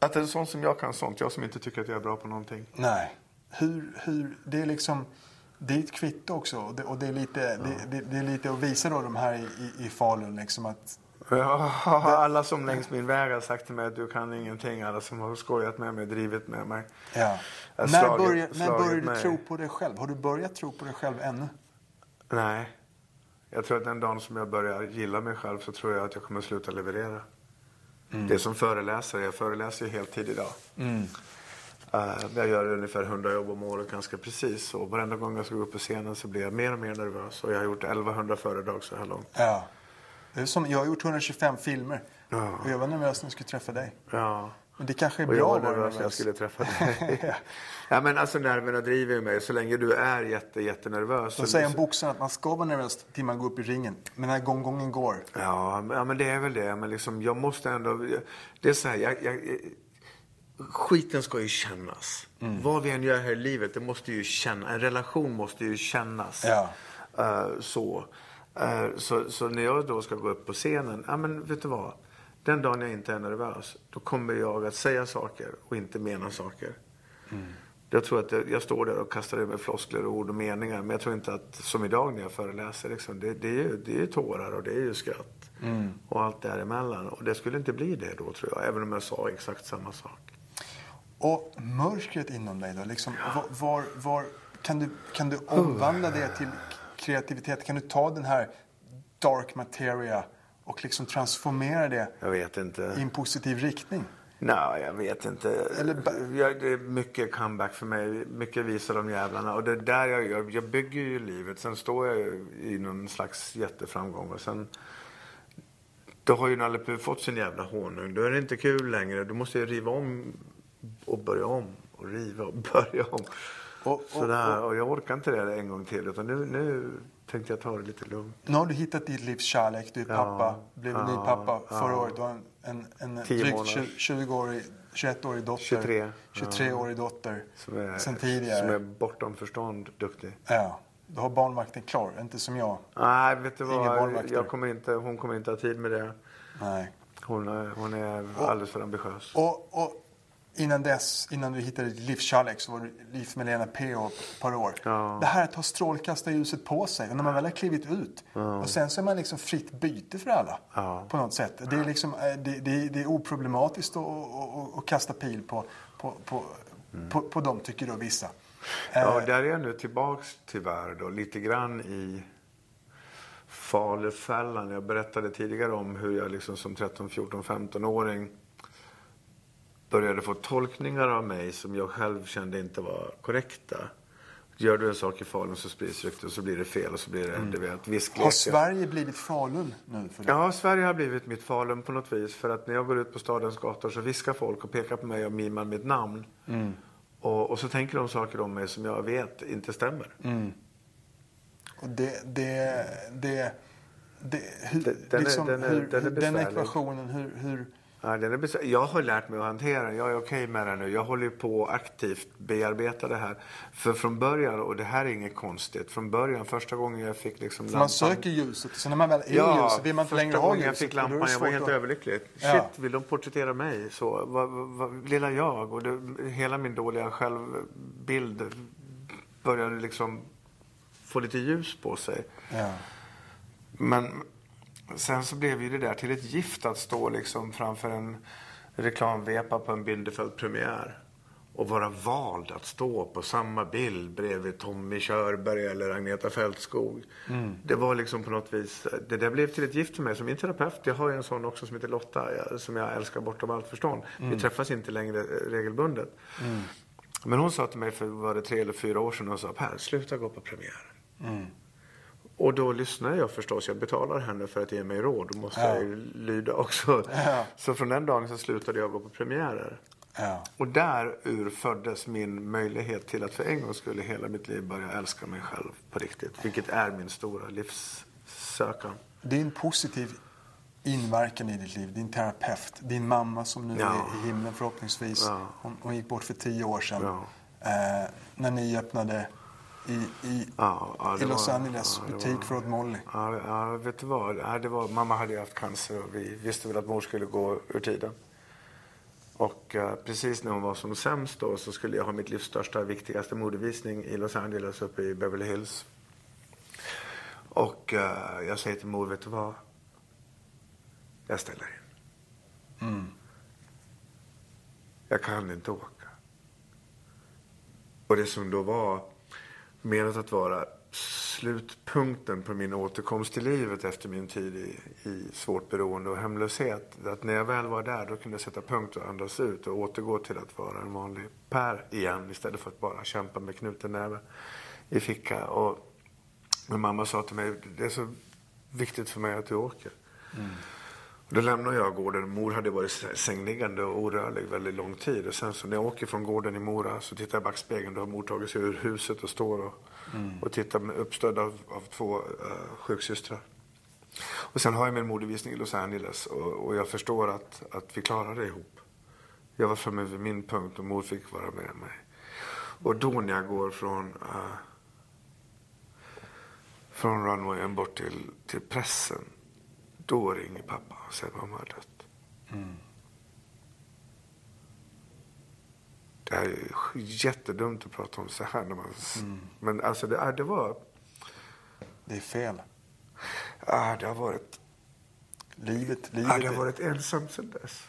Att det är sånt som jag kan sånt. Jag som inte tycker att jag är bra på någonting. Nej. Hur, hur, det är liksom... Det är ett kvitto också. Och det, och det är, lite, ja. det, det, det, är lite att visa då de här i, i, i Falun liksom att alla som längs min väg har sagt till mig att du kan ingenting. Alla som har skojat med mig, drivit med mig. Ja. När, börjar, när börjar du tro på dig själv? Har du börjat tro på dig själv ännu? Nej. Jag tror att den dagen som jag börjar gilla mig själv så tror jag att jag kommer sluta leverera. Mm. Det är som föreläsare. Jag föreläser ju heltid idag. Mm. Uh, jag gör ungefär 100 jobb om året ganska precis. Och varenda gång jag ska gå upp på scenen så blir jag mer och mer nervös. Och jag har gjort 1100 föredrag så här långt. Ja. Det är som, jag har gjort 125 filmer. Ja. Och jag var nervös när jag skulle träffa dig. Ja. Men det kanske är bra att vara nervös. när jag skulle träffa dig. ja. ja. men alltså nerverna driver mig. Så länge du är jätte, jättenervös. Då säger en boxare att man ska vara nervös till man går upp i ringen. Men när gånggången går. Ja, ja, men det är väl det. Men liksom, jag måste ändå... Det är så här, jag, jag, skiten ska ju kännas. Mm. Vad vi än gör här i livet, det måste ju kännas. En relation måste ju kännas. Ja. Uh, så. Uh, så. Så när jag då ska gå upp på scenen, ja men vet du vad? Den dagen jag inte är nervös, då kommer jag att säga saker och inte mena saker. Mm. Jag tror att jag, jag står där och kastar över floskler och ord och meningar. Men jag tror inte att, som idag när jag föreläser, liksom, det, det, är ju, det är ju tårar och det är ju skratt. Mm. Och allt däremellan. Och det skulle inte bli det då tror jag, även om jag sa exakt samma sak. Och mörkret inom dig då? Liksom, var, var, var, kan, du, kan du omvandla det till kreativitet? Kan du ta den här dark materia och liksom transformera det i en positiv riktning? Nej, jag vet inte. Eller... Jag, det är mycket comeback för mig. Mycket visa de jävlarna. Och det där jag gör. Jag bygger ju livet. Sen står jag i någon slags jätteframgång. Och sen... Då har ju Nalle fått sin jävla honung. Då är det inte kul längre. Då måste jag riva om och börja om. Och riva och börja om. Och, och, Sådär. och jag orkar inte det en gång till. Utan nu, nu tänkte jag ta det lite lugnt. Nu har du hittat ditt livs kärlek. Du är pappa. Ja, blev ja, ny pappa förra ja. året. Du har en, en, en drygt 20-årig 21-årig dotter. 23. 23-årig dotter. Som är, sen tidigare. Som är bortom förstånd duktig. Ja. Du har barnvakten klar, inte som jag. Nej, vet du vad? Jag kommer inte, hon kommer inte ha tid med det. Nej. Hon är, hon är alldeles för ambitiös. Och, och innan dess, innan du hittade ditt livskärlek så var du gift med Lena P.O. ett par år. Ja. Det här att ha strålkastarljuset på sig och när man väl har klivit ut ja. och sen så är man liksom fritt byte för alla ja. på något sätt. Det är, liksom, eh, det, det, det är oproblematiskt att, att, kasta pil på, på, på, mm. på, på dem, tycker då vissa. Ja, eh. där är jag nu tillbaks tyvärr då, lite grann i falufällan. Jag berättade tidigare om hur jag liksom som 13, 14, 15-åring började få tolkningar av mig som jag själv kände inte var korrekta. Gör du en sak i Falun så sprids ryktet och så blir det fel och så blir det mm. du vet, viskleken. Har Sverige blivit Falun nu? För det? Ja, Sverige har blivit mitt Falun på något vis. För att när jag går ut på stadens gator så viskar folk och pekar på mig och mimar mitt namn. Mm. Och, och, så tänker de saker om mig som jag vet inte stämmer. Mm. Och det, det, det, det hur, den, liksom, är, den, är, hur, den, är den ekvationen, hur, hur Ja, den är jag har lärt mig att hantera den. Jag är okej med den nu. Jag håller på aktivt bearbeta det här. För från början, och det här är inget konstigt. Från början, första gången jag fick liksom lampan. Man söker ljuset. Så när man väl är ja, i ljuset vill man inte längre ha ljuset. jag fick lampan, jag var helt att... överlycklig. Ja. Shit, vill de porträttera mig så? Va, va, lilla jag och det, hela min dåliga självbild började liksom få lite ljus på sig. Ja. Men Sen så blev ju det där till ett gift att stå liksom framför en, reklamvepa på en Bindefeld-premiär och vara vald att stå på samma bild bredvid Tommy Körberg eller Agneta Fältskog. Det var liksom på något vis, det där blev till ett gift för mig. Som min terapeut, jag har ju en sån också som heter Lotta, som jag älskar bortom allt förstånd. Vi träffas inte längre eh, regelbundet. Men hon sa till mig för var det tre eller fyra år sedan, och sa Per, sluta gå på premiären. Och då lyssnar jag förstås. Jag betalar henne för att ge mig råd. Då måste jag ju lyda också. Ja. Så från den dagen så slutade jag gå på premiärer. Ja. Och där ur föddes min möjlighet till att för en gång skulle hela mitt liv börja älska mig själv på riktigt. Vilket är min stora livssökan. Din positiv inverkan i ditt liv, din terapeut, din mamma som nu Ja. är i himlen förhoppningsvis. Ja. Hon, hon gick bort för tio år sedan. Ja. Eh, när ni öppnade i, i, Ja, ja, i Los var- Angeles ja, butik var- för åt Molly. Ja, ja, vet du vad? Ja, det var, mamma hade ju haft cancer och vi visste väl att mor skulle gå ur tiden. Och eh, precis när hon var som sämst då så skulle jag ha mitt livs största, viktigaste modevisning i Los Angeles uppe i Beverly Hills. Och eh, jag säger till mor, vet du vad? Jag ställer in. Jag kan inte åka. Och det som då var menat att vara slutpunkten på min återkomst till livet efter min tid i, i svårt beroende och hemlöshet. Att när jag väl var där då kunde jag sätta punkt och andas ut och återgå till att vara en vanlig Per igen istället för att bara kämpa med knuten näve i ficka. Och min mamma sa till mig, det är så viktigt för mig att du åker. Mm. Då lämnar jag gården. Mor hade varit sängliggande och orörlig väldigt lång tid. Och sen så när jag åker från gården i Mora så tittar jag i backspegeln. Då har mor tagit sig ur huset och står och, och tittar med uppstödd av, av två uh, sjuksystrar. Och sen har jag min modevisning i Los Angeles och, och jag förstår att, att vi klarar det ihop. Jag var framme vid min punkt och mor fick vara med mig. Och då när jag går från, eh, från runwayen bort till, till pressen. Då ringer pappa och säger att mamma har dött. Det här är jättedumt att prata om så här. När man, Men alltså det, är- det var... Det är fel. Ah, det har varit, Livet, livet ah, det har varit ensamt sedan dess.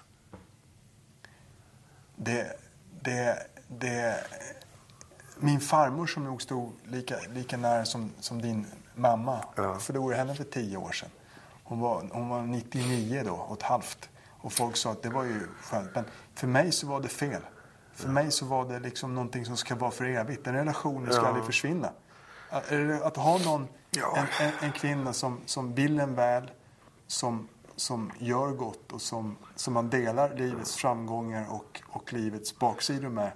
det, det, det, min farmor som nog stod lika, lika nära som, som din mamma Ja. förlorade henne för tio år sedan. Hon var, hon var 99 då och ett halvt. Och folk sa att det var ju skönt. Men för mig så var det fel. För mig så var det liksom någonting som ska vara för evigt. Den relationen ska Ja. aldrig försvinna. Att, att ha någon, Ja. en, en, en kvinna som, som vill en väl, som, som gör gott och som, som man delar livets framgångar och, och livets baksidor med.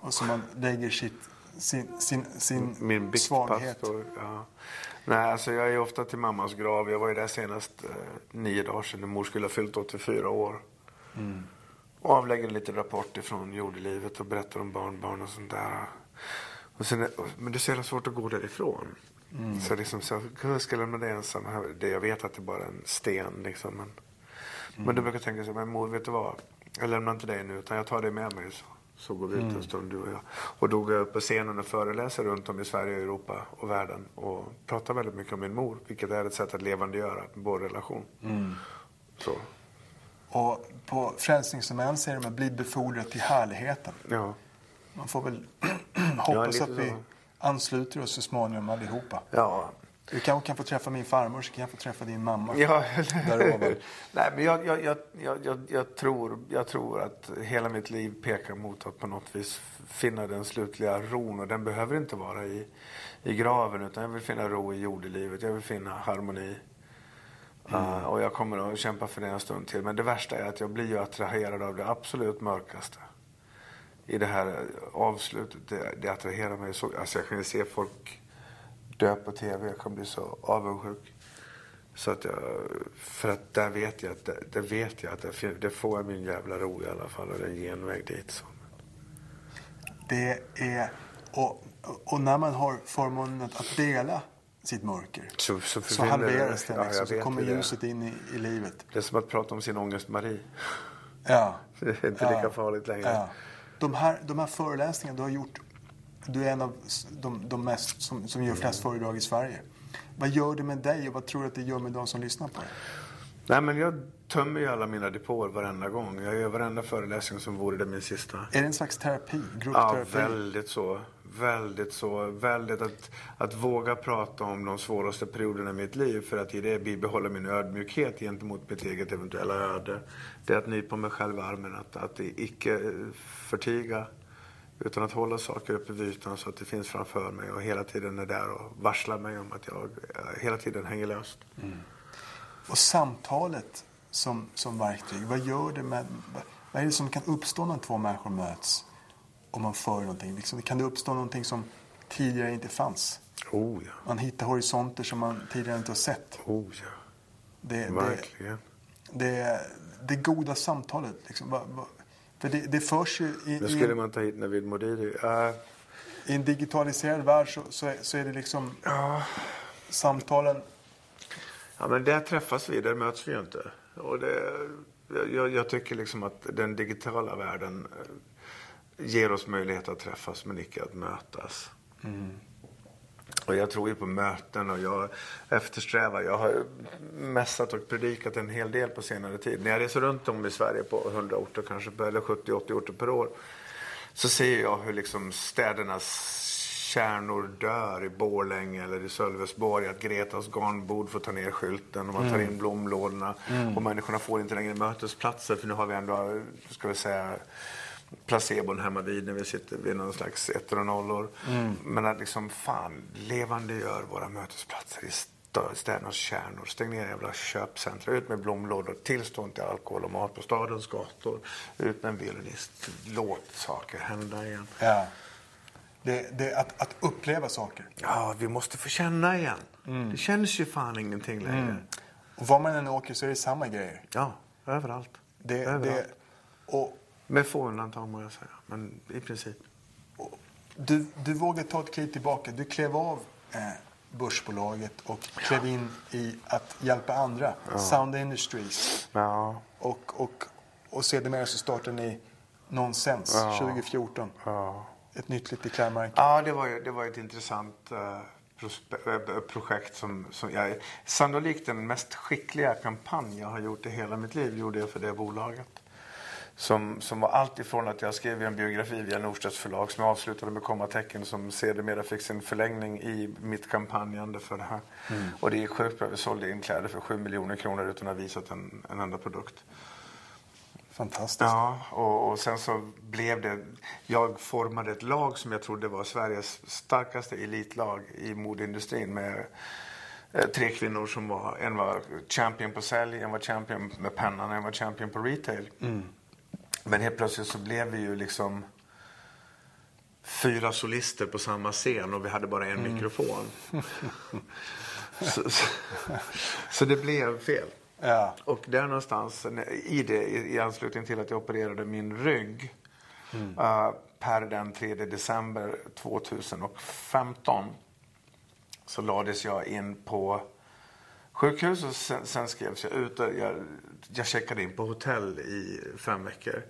Och som man lägger sitt, sin, sin, sin Min svaghet. biktpastor. Ja. Nej, alltså jag är ofta till mammas grav. Jag var ju där senast eh, nio dagar sedan när mor skulle ha fyllt 84 år. Och avlägger en liten rapport ifrån jordelivet och berättar om barnbarn och sånt där. Och sen, men det är så jävla svårt att gå därifrån. Så liksom så, hur ska jag lämna det ensam här? Det, jag vet att det är bara en sten liksom. Men, men då brukar jag tänka så men mor vet du vad? Jag lämnar inte dig nu utan jag tar dig med mig. Så, så går vi ut en stund du och jag. Och då går jag upp på scenen och föreläser runt om i Sverige, Europa och världen. Och pratar väldigt mycket om min mor. Vilket är ett sätt att levandegöra vår relation. Så, Och på Frälsningsarmén säger de att bli befordrad till härligheten. ja. Man får väl hoppas att vi ansluter oss så småningom allihopa. Ja, Du kanske kan få träffa min farmor så kan jag få träffa din mamma. Ja. Nej, men jag, jag, jag, jag, tror, jag tror att hela mitt liv pekar mot att på något vis finna den slutliga ron. Och den behöver inte vara i, i graven utan jag vill finna ro i jordelivet. Jag vill finna harmoni. Uh, och jag kommer att kämpa för det en stund till. Men det värsta är att jag blir ju attraherad av det absolut mörkaste. I det här avslutet. Det, det attraherar mig så. Alltså jag kan ju se folk dö på tv. Jag kan bli så avundsjuk. Så att jag, för att där vet jag att, det, det vet jag att det, fin- det får jag min jävla ro i alla fall. Och det är en genväg dit. Så. Det är, och, och när man har förmånen att, dela sitt mörker Så- så så halveras det. Ja, Liksom, jag så kommer ljuset in i, i livet. Det är som att prata om sin ångest Marie. Ja. Det är inte lika farligt längre. Ja. De, här, de här föreläsningarna du har gjort, du är en av de, de mest som, som gör flest föredrag i Sverige. Vad gör det med dig och vad tror du att det gör med de som lyssnar på dig? Nej, men jag tömmer ju alla mina depåer varenda gång. Jag gör varenda föreläsning som vore det min sista. Är det en slags terapi? Ja, Gruppterapi? väldigt så. Väldigt så. Väldigt att, att våga prata om de svåraste perioderna i mitt liv för att i det bibehålla min ödmjukhet gentemot mitt eget eventuella öde. Det är att nypa mig själv i armen, att, att icke förtiga utan att hålla saker uppe vid ytan så att det finns framför mig och hela tiden är där och varslar mig om att jag eh, hela tiden hänger löst. Och samtalet som, som verktyg, vad gör det med... Vad är det som kan uppstå när två människor möts? Om man för någonting. Liksom, kan det uppstå någonting som tidigare inte fanns? Oh ja, Man hittar horisonter som man tidigare inte har sett. oh ja. Det, det, Verkligen. det, det goda samtalet. Liksom, va, va, för det, det förs ju i, i, skulle man ta hit Navid Modiri. Äh, i en digitaliserad värld så, så, är, så är det liksom samtalen. Ja, men där träffas vi, där möts vi ju inte. Och det, jag, jag tycker liksom att den digitala världen eh, ger oss möjlighet att träffas men icke att mötas. Och jag tror ju på möten och jag eftersträvar, jag har mässat och predikat en hel del på senare tid. När jag reser runt om i Sverige på 100 orter kanske, eller 70-80 orter per år, så ser jag hur liksom städernas kärnor dör i Borlänge eller i Sölvesborg. Att Gretas garnbord får ta ner skylten och man tar in blomlådorna. Och människorna får inte längre mötesplatser för nu har vi ändå, ska vi säga, placebon hemma vid när vi sitter vid någon slags ettor och nollor. Men att liksom fan levande gör våra mötesplatser i städernas kärnor. Stäng ner jävla köpcentra. Ut med blomlådor. Tillstånd till alkohol och mat på stadens gator. Ut med en violinist. Låt saker hända igen. Ja. Det, det, att, att uppleva saker. Ja, vi måste få känna igen. Det känns ju fan ingenting längre. Och var man än åker så är det samma grejer. Ja, överallt. Det, överallt. det, och Med få undantag må jag säga. Men i princip. du, du vågade ta ett kliv tillbaka. Du klev av eh, börsbolaget och klev in i att hjälpa andra. Sound Industries. Ja, Och, och, och sedermera så startade ni Nonsens 2014. ja. Ett nytt litet klädmärke. Ja, det var, det var ett intressant eh, eh, projekt som, som jag... Sannolikt den mest skickliga kampanj jag har gjort i hela mitt liv gjorde jag för det bolaget. Som, som var allt ifrån att jag skrev en biografi via Norstedts förlag som jag avslutade med kommatecken som sedermera fick sin förlängning i mitt kampanjande för det här. Och det gick sjukt bra. Vi sålde in kläder för 7 miljoner kronor utan att ha visat en, en enda produkt. Fantastiskt. Ja, och, och sen så blev det... Jag formade ett lag som jag trodde var Sveriges starkaste elitlag i modeindustrin med eh, tre kvinnor som var... En var champion på sälj, en var champion med pennan, en var champion på retail. Men helt plötsligt så blev vi ju liksom fyra solister på samma scen och vi hade bara en mikrofon. så, så, så det blev fel. Ja. Och där någonstans i det, i anslutning till att jag opererade min rygg eh, per den 3 december 2015 så lades jag in på sjukhus och sen, sen skrevs jag ut. Jag, jag checkade in på hotell i fem veckor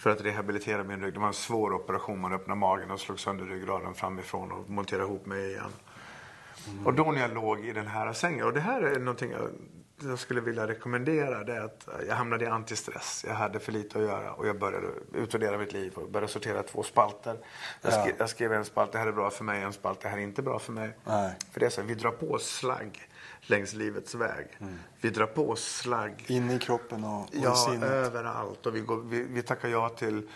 för att rehabilitera min rygg. Det var en svår operation. Man öppnade magen och slog sönder ryggraden framifrån och monterade ihop mig igen. Och då när jag låg i den här sängen, och det här är någonting jag, jag skulle vilja rekommendera, det är att jag hamnade i antistress. Jag hade för lite att göra och jag började utvärdera mitt liv och började sortera två spalter. Jag, skrev, jag skrev en spalt, det här är bra för mig, en spalt, det här är inte bra för mig. Nej. För det är så, vi drar på slagg längs livets väg. Vi drar på slagg Inne i kroppen och, och Ja, sinnet. överallt. Och vi, går, vi, vi tackar ja till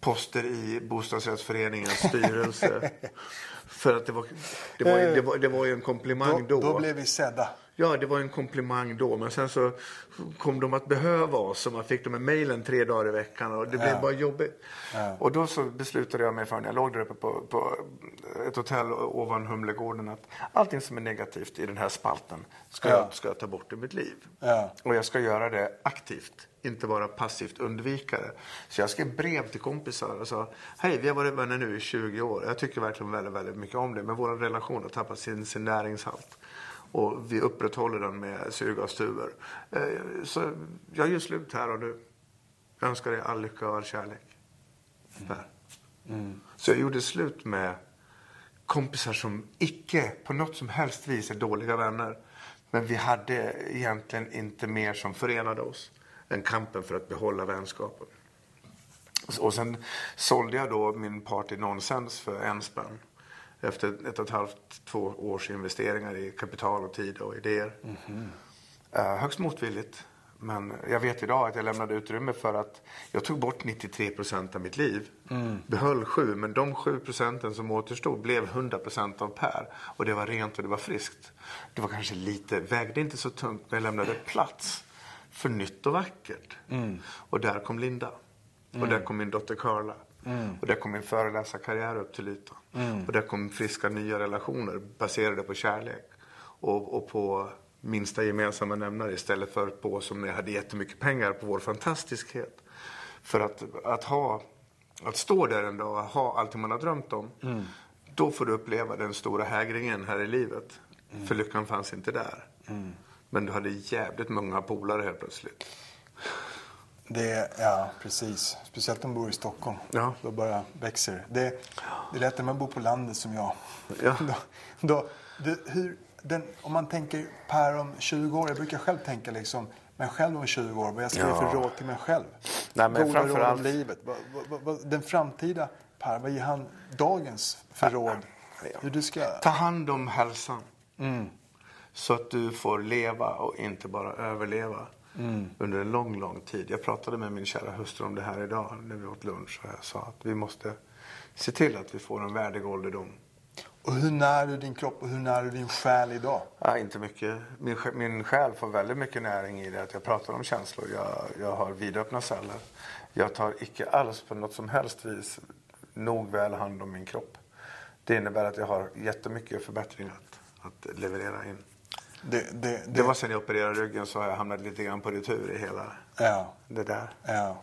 poster i bostadsrättsföreningens styrelse. För att det var, det var, ju- det var, det var ju en komplimang då, då. då blev vi sedda. Ja, det var en komplimang då. Men sen så kom de att behöva oss och man fick de med mejlen tre dagar i veckan och det blev bara jobbigt. Och då så beslutade jag mig för när jag låg där uppe på, på ett hotell ovan Humlegården att allting som är negativt i den här spalten ska, Ja. jag, ska jag ta bort ur mitt liv. Ja. Och jag ska göra det aktivt, inte bara passivt undvika det. Så jag skrev brev till kompisar och sa, hej vi har varit vänner nu i 20 år. Jag tycker verkligen väldigt, väldigt mycket om det. Men vår relation har tappat sin, sin näringshalt. Och vi upprätthåller den med syrgastuber. Eh, Så jag gör slut här och nu. Jag önskar dig all lycka och all kärlek. Per. Så jag gjorde slut med kompisar som icke på något som helst vis är dåliga vänner. Men vi hade egentligen inte mer som förenade oss än kampen för att behålla vänskapen. Och sen sålde jag då min Party Nonsense för en spänn. Efter ett och ett halvt, två års investeringar i kapital och tid och idéer. Eh, högst motvilligt. Men jag vet idag att jag lämnade utrymme för att jag tog bort 93 procent av mitt liv. Behöll 7, men de 7 procenten som återstod blev 100 procent av Per. Och det var rent och det var friskt. Det var kanske lite, vägde inte så tungt, men jag lämnade plats för nytt och vackert. Och där kom Linda. Och där kom min dotter Carla. Och där kom min föreläsarkarriär upp till ytan. Och där kom friska nya relationer baserade på kärlek. Och, och på minsta gemensamma nämnare istället för på som när jag hade jättemycket pengar på vår fantastiskhet. För att, att ha, att stå där en dag och ha allt man har drömt om. Då får du uppleva den stora hägringen här i livet. För lyckan fanns inte där. Men du hade jävligt många polare helt plötsligt. Det, ja, precis. Speciellt om du bor i Stockholm. Ja. Då bara växer det. det. Är lättare när man bor på landet som jag. Ja. Då, då, det, hur, den, om man tänker Per om 20 år. Jag brukar själv tänka liksom mig själv om 20 år. Vad jag ska ge för Ja. råd till mig själv. Nej, men Goda råd om framförallt- livet. Vad, vad, vad, den framtida Per, vad ger han dagens för råd? Hur du ska... Ta hand om hälsan. Så att du får leva och inte bara överleva under en lång, lång tid. Jag pratade med min kära hustru om det här idag när vi åt lunch. Och jag sa att vi måste se till att vi får en värdig ålderdom. Och hur när du din kropp och hur när du din själ idag? Ja, inte mycket. Min, min själ får väldigt mycket näring i det att jag pratar om känslor. Jag, jag har vidöppna celler. Jag tar icke alls på något som helst vis nog väl hand om min kropp. Det innebär att jag har jättemycket förbättringar att, att leverera in. Det, det, det, Det var sen jag opererade ryggen så har jag hamnat lite grann på retur i hela Ja. det där. Ja.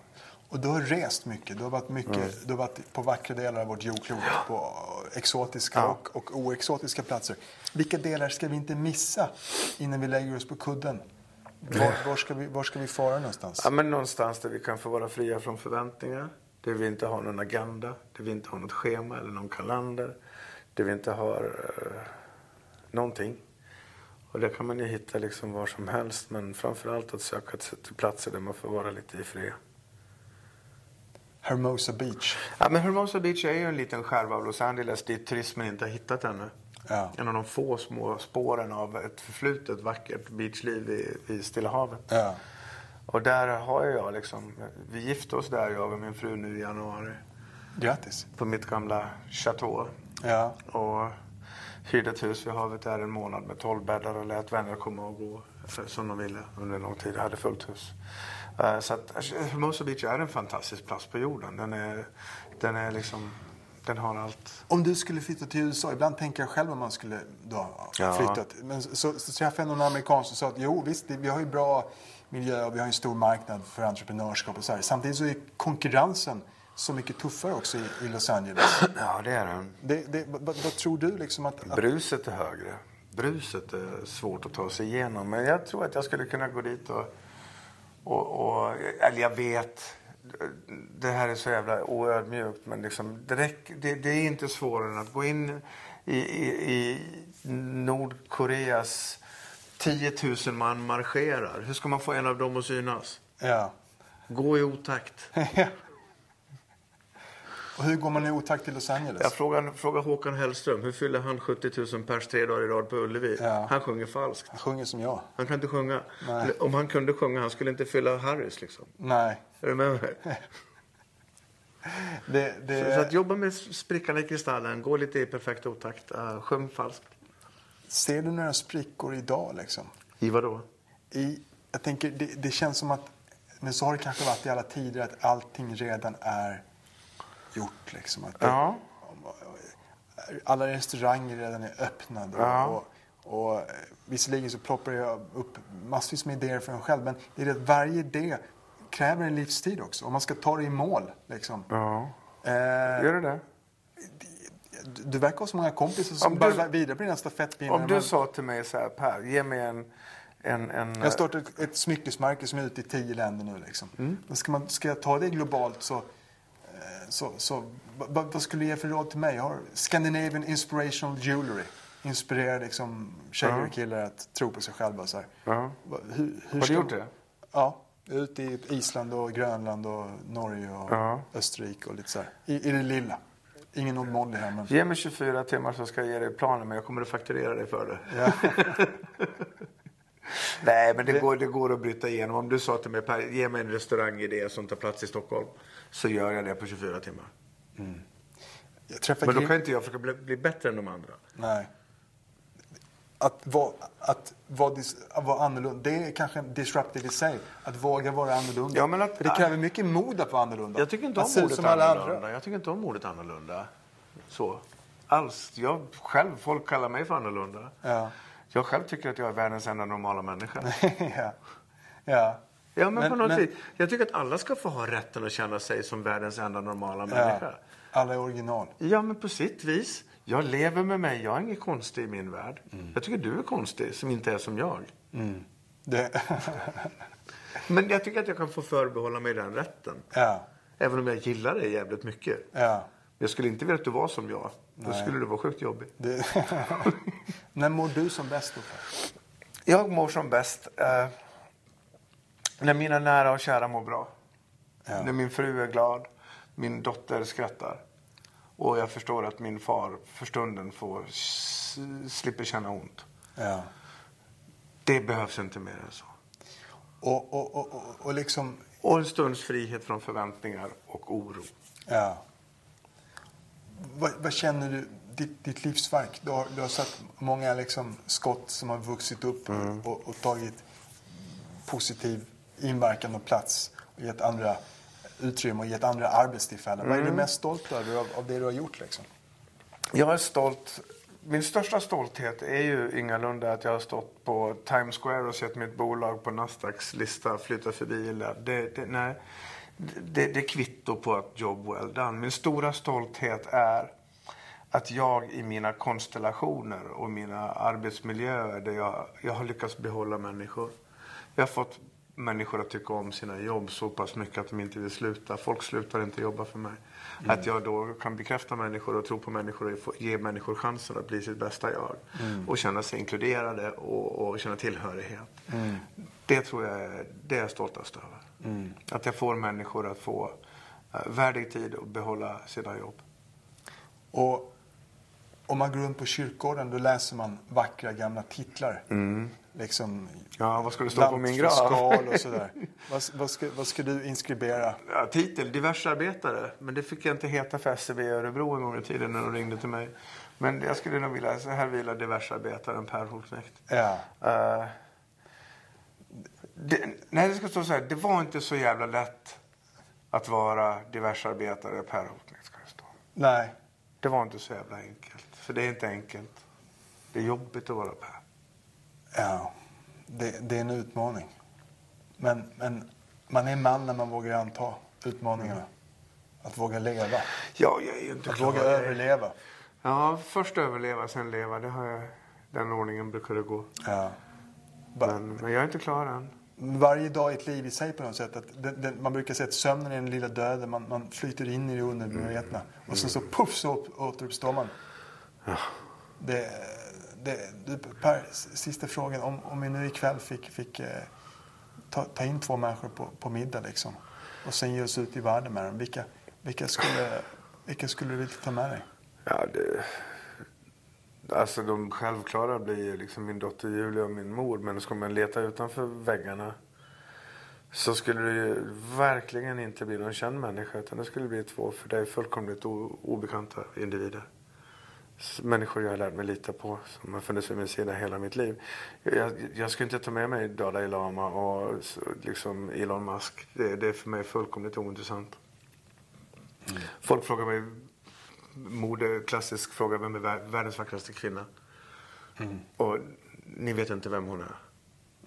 Och du har rest mycket. Du har varit, mycket, Mm. du har varit på vackra delar av vårt jordklot. På exotiska Ja. och, och oexotiska platser. Vilka delar ska vi inte missa innan vi lägger oss på kudden? Var, var, ska, vi, var ska vi fara någonstans? Ja, men någonstans där vi kan få vara fria från förväntningar. Där vi inte har någon agenda, där vi inte har något schema eller någon kalender. Där vi inte har eh, någonting. Och det kan man ju hitta liksom var som helst. Men framförallt att söka till platser där man får vara lite i fred. Hermosa Beach. Ja, men Hermosa Beach är ju en liten skärva av Los Angeles dit turismen inte har hittat ännu. Ja. En av de få små spåren av ett förflutet vackert beachliv i, i Stilla havet. Ja. Och där har jag liksom, vi gifte oss där jag och min fru nu i januari. Grattis. På mitt gamla chateau. Ja. Och hyrde ett hus vid havet där en månad med 12 bäddar och lät vänner komma och gå som de ville under lång tid. Jag hade fullt hus. Eh, Så att alltså, Hermosa Beach är en fantastisk plats på jorden. Den är, den är liksom, den har allt. Om du skulle flytta till USA, ibland tänker jag själv om man skulle då Ja. Men så, så träffade jag någon amerikan som sa att jo visst, vi har ju bra miljö och vi har en stor marknad för entreprenörskap och så här. Samtidigt så är konkurrensen så mycket tuffare också i, i Los Angeles. Ja, det är den. Det, det, vad, vad tror du liksom att... att Bruset är högre. Bruset är svårt att ta sig igenom. Men jag tror att jag skulle kunna gå dit och... och, och eller jag vet. Det här är så jävla oödmjukt. Men liksom, det, räcker, det, det är inte svårare än att gå in i, i, i Nordkoreas 10 000 man marscherar. Hur ska man få en av dem att synas? ja. Gå i otakt. och hur går man i otakt till Los Angeles? Jag frågar, frågar Håkan Hellström. Hur fyller han 70 000 pers tre dagar i rad på Ullevi? Ja. Han sjunger falskt. Han sjunger som jag. Han kan inte sjunga. Nej. Om han kunde sjunga, han skulle inte fylla Harrys liksom. Nej. Är du med mig? Det, det, Så, så att jobba med sprickan i kristallen, gå lite i perfekt otakt, uh, sjung falskt. Ser du några sprickor idag liksom? I vadå? I, jag tänker, det, det känns som att, men så har det kanske varit i alla tider, att allting redan är gjort. Liksom. Att det, Ja. Alla restauranger redan är öppnade. Ja. Och, och, eh, visserligen så ploppar jag upp massvis med idéer för en själv, men det är det att varje idé kräver en livstid också. Om man ska ta det i mål. Liksom. Ja. Eh, Gör det det? du, du verkar ha så många kompisar som Om du- bara vidare på dina stafettpinnar. Om du Men- sa till mig så här, Per, ge mig en... en, en Jag har startat ett, ett smyckesmärke som är ute i tio länder nu. Liksom. Mm. Ska, man, ska jag ta det globalt så, eh, så, så vad, skulle du ge för råd till mig? Jag har Scandinavian Inspirational Jewelry. inspirerar liksom tjejer och killar att tro på sig själva. Så. Ja. Va- Hur, hur Har du gjort det? Ja. Ute i Island och Grönland och Norge och Ja. Österrike och lite så här. I, I det lilla. Ingen Odd Molly här men... Ge mig 24 timmar så ska jag ge dig planen men jag kommer att fakturera dig för det. Ja. Nej, men det går, det går att bryta igenom. Om du sa till mig, Per, ge mig en restaurangidé som tar plats i Stockholm. Så gör jag det på 24 timmar. Träffade Men då kan inte jag försöka bli, bli bättre än de andra. Nej. Att vara, att, vara, att vara annorlunda, det är kanske disruptive i sig. Att våga vara annorlunda. Ja, men att- För det kräver mycket mod att vara annorlunda. Jag tycker inte att om ut ordet som alla annorlunda. andra. Jag tycker inte om ordet annorlunda. Så. Alls. Jag själv, folk kallar mig för annorlunda. Ja. Jag själv tycker att jag är världens enda normala människa. ja. ja. Ja, men, på något men-. Jag tycker att alla ska få ha rätten att känna sig som världens enda normala människa. ja. Alla är original. Ja, men på sitt vis. Jag lever med mig. Jag är ingen konstig i min värld. Mm. Jag tycker du är konstig som inte är som jag. Det, Men jag tycker att jag kan få förbehålla mig den rätten. ja. Även om jag gillar dig jävligt mycket. Ja. Jag skulle inte vilja att du var som jag. Då Nej. skulle du vara sjukt jobbig. Det, när mår du som bäst då? Jag mår som bäst eh, när mina nära och kära mår bra. Ja. När min fru är glad, min dotter skrattar. Och jag förstår att min far för stunden får slipper känna ont. Ja. Det behövs inte mer än så. Och, och, och, och, och liksom... Och en stunds frihet från förväntningar och oro. Ja. Vad, vad känner du, ditt, ditt livsverk? Du har, du har sett många liksom skott som har vuxit upp Mm. och, och tagit positiv inverkan och plats och gett andra utrymme och gett andra arbetstillfällen. Vad är Mm. du mest stolt över av, av det du har gjort? Liksom? Jag är stolt. Min största stolthet är ju ingalunda att jag har stått på Times Square och sett mitt bolag på Nasdaqs lista flytta förbi. Det, det, nej. Det, det är kvitto på att jobb well done. Min stora stolthet är att jag i mina konstellationer och mina arbetsmiljöer där jag, jag har lyckats behålla människor. Jag har fått människor att tycka om sina jobb så pass mycket att de inte vill sluta. Folk slutar inte jobba för mig. Att jag då kan bekräfta människor och tro på människor och ge människor chansen att bli sitt bästa jag. Och känna sig inkluderade och, och känna tillhörighet. Det tror jag är, det är jag stoltast över. Att jag får människor att få uh, värdig tid och behålla sina jobb. Och om man går runt på kyrkogården då läser man vackra gamla titlar. Liksom, Ja, vad ska det stå på min grav? och sådär. vad, vad, ska, vad ska du inskribera? Ja, titel, diversarbetare. Men det fick jag inte heta för SCB i Örebro en gång i tiden när de ringde till mig. Men jag skulle nog vilja, så här vilar diversarbetaren Per Holknekt. Ja. Eh, det, nej, det ska stå så här. Det var inte så jävla lätt att vara diversarbetare Per Holknekt ska det stå. Nej. Det var inte så jävla enkelt. För det är inte enkelt. Det är jobbigt att vara Per. Ja, det, det är en utmaning. Men, men man är man när man vågar anta utmaningarna. Att våga leva. Ja, jag är inte Att våga överleva. Ja, först överleva, sen leva. Det har jag, den ordningen brukar det gå. Ja. Men, men jag är inte klar än. Varje dag är ett liv i sig på något sätt. Att det, det, man brukar säga att sömnen är den lilla döden. Man, man flyter in i det undermedvetna. Och sen så puff så upp- återuppstår man. Det, det, det, per, sista frågan. Om, om vi nu ikväll fick, fick eh, ta, ta in två människor på, på middag liksom. Och sen ge oss ut i världen med dem. Vilka, vilka, skulle, vilka skulle du vilja ta med dig? Ja, det... Alltså de självklara blir ju liksom min dotter Julia och min mor. Men ska man leta utanför väggarna så skulle det ju verkligen inte bli någon känd människa. Utan det skulle bli två för dig fullkomligt obekanta individer. Människor jag har lärt mig lita på, som har funnits vid min sida hela mitt liv. Jag, jag skulle inte ta med mig Dalai Lama och liksom Elon Musk. Det, det är för mig fullkomligt ointressant. Folk frågar mig, mode, klassisk fråga, vem är vär- världens vackraste kvinna? Och ni vet inte vem hon är.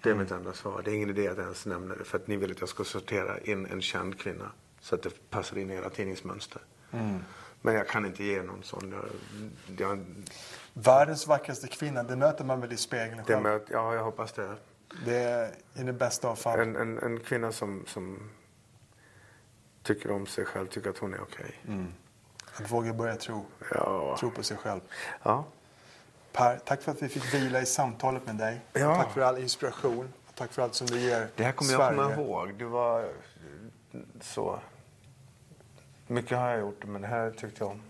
Det är mitt enda svar. Det är ingen idé att jag ens nämner det. För att ni vill att jag ska sortera in en känd kvinna. Så att det passar in i era tidningsmönster. Men jag kan inte ge någon sån. Jag, Världens vackraste kvinna, det möter man väl i spegeln själv. att- ja, jag hoppas det. Det är i det bästa av fall. En, en, en kvinna som, som tycker om sig själv, tycker att hon är okej. Att våga börja tro. Ja. Tro på sig själv. ja. Per, tack för att vi fick vila i samtalet med dig. Ja. Tack för all inspiration. Tack för allt som du ger Det här kommer Sverige. jag komma ihåg. Du var så... Mycket har jag gjort, men det här tyckte jag om.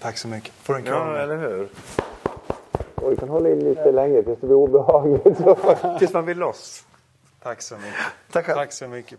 Tack så mycket. Får en kram. Ja, eller hur? Och vi kan hålla in lite längre tills det blir obehagligt. Tills man vill loss. Tack så mycket. Tackar. Tack så mycket.